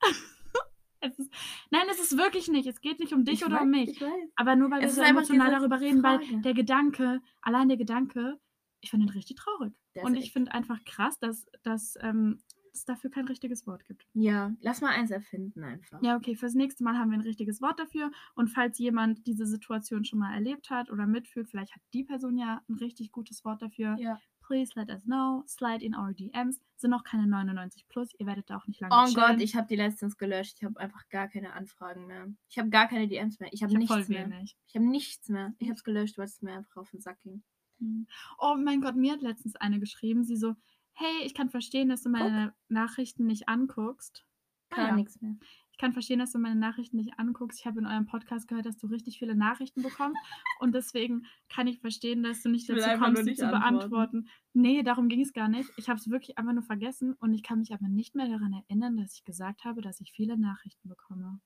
es ist, nein, es ist wirklich nicht. Es geht nicht um dich
Ich
oder
weiß,
um mich. Aber nur weil
Es
wir so emotional darüber reden, weil
Frage.
der Gedanke, allein der Gedanke, ich finde ihn richtig traurig.
Ist
Und ich finde einfach krass, dass, dass ähm, es dafür kein richtiges Wort gibt.
Ja, lass mal eins erfinden einfach.
Ja, okay, fürs nächste Mal haben wir ein richtiges Wort dafür. Und falls jemand diese Situation schon mal erlebt hat oder mitfühlt, vielleicht hat die Person ja ein richtig gutes Wort dafür.
Ja.
Please let us know. Slide in our DMs. Sind noch keine 99 plus. Ihr werdet da auch nicht lange
Oh
chillen.
Gott, ich habe die letztens gelöscht. Ich habe einfach gar keine Anfragen mehr. Ich habe gar keine DMs mehr. Ich habe
hab
nichts mehr.
wenig.
Ich habe nichts mehr. Ich habe es gelöscht, weil es mir einfach auf den Sack ging.
Hm. Oh mein Gott, mir hat letztens eine geschrieben, sie so, hey, ich kann verstehen, dass du meine Nachrichten nicht anguckst. Ah
Gar
ja.
nichts mehr.
Ich kann verstehen, dass du meine Nachrichten nicht anguckst. Ich habe in eurem Podcast gehört, dass du richtig viele Nachrichten bekommst. und deswegen kann ich verstehen, dass du nicht dazu kommst, sie zu
antworten.
beantworten. Nee, darum ging es gar nicht. Ich habe es wirklich einfach nur vergessen und ich kann mich aber nicht mehr daran erinnern, dass ich gesagt habe, dass ich viele Nachrichten bekomme.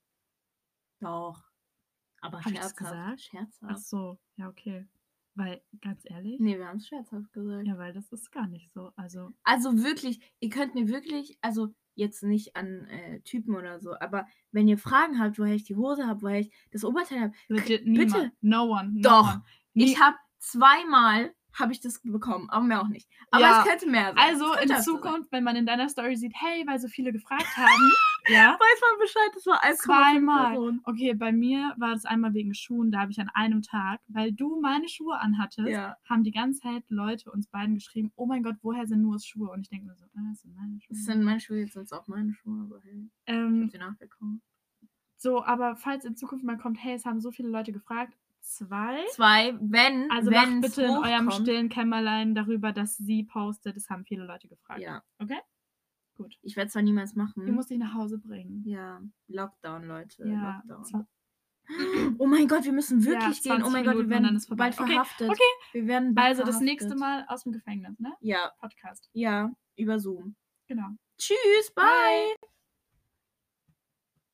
Doch. Aber
Hab
scherzhaft.
gesagt? Ach
Scherzhaft.
so, ja, okay. Weil, ganz ehrlich,
Nee, wir haben es scherzhaft gesagt.
ja, weil das ist gar nicht so. Also,
Also wirklich, ihr könnt mir wirklich, also jetzt nicht an äh, Typen oder so, aber wenn ihr Fragen habt, woher ich die Hose habe, woher ich das Oberteil habe, bitte.
No one. No
Doch.
One.
Ich habe zweimal habe ich das bekommen, aber mehr auch nicht. Aber
Ja,
es könnte mehr sein.
Also in
öfter sein.
Zukunft, wenn man in deiner Story sieht, hey, weil so viele gefragt haben, ja,
weiß man Bescheid, das war 1,5
zweimal.
Personen.
Okay, bei mir war das einmal wegen Schuhen, da habe ich an einem Tag, weil du meine Schuhe anhattest,
Ja.
haben die ganze Zeit Leute uns beiden geschrieben, oh mein Gott, woher sind nur Schuhe? Und ich denke mir so, ah, das sind meine Schuhe.
Das sind meine Schuhe, jetzt sind es auch meine Schuhe, aber hey, ich
ähm,
hab sie nachbekommen.
so, aber falls in Zukunft mal kommt, hey, es haben so viele Leute gefragt, zwei.
Zwei, wenn,
Also
wenn
macht bitte in eurem stillen Kämmerlein darüber, dass sie postet, es haben viele Leute gefragt.
Ja,
Okay? Gut.
ich werde es zwar niemals machen.
Die muss ich nach Hause bringen.
ja, Lockdown, Leute.
Ja,
Lockdown. Oh mein Gott, wir müssen
Ja,
wirklich gehen. Oh
20
mein Gott, wir
Minuten und dann
werden bald
Okay,
verhaftet.
okay.
Wir werden bald
Also das
verhaftet.
nächste Mal aus dem Gefängnis, ne?
Ja,
Podcast.
ja, über Zoom.
Genau.
Tschüss, bye.
Bye.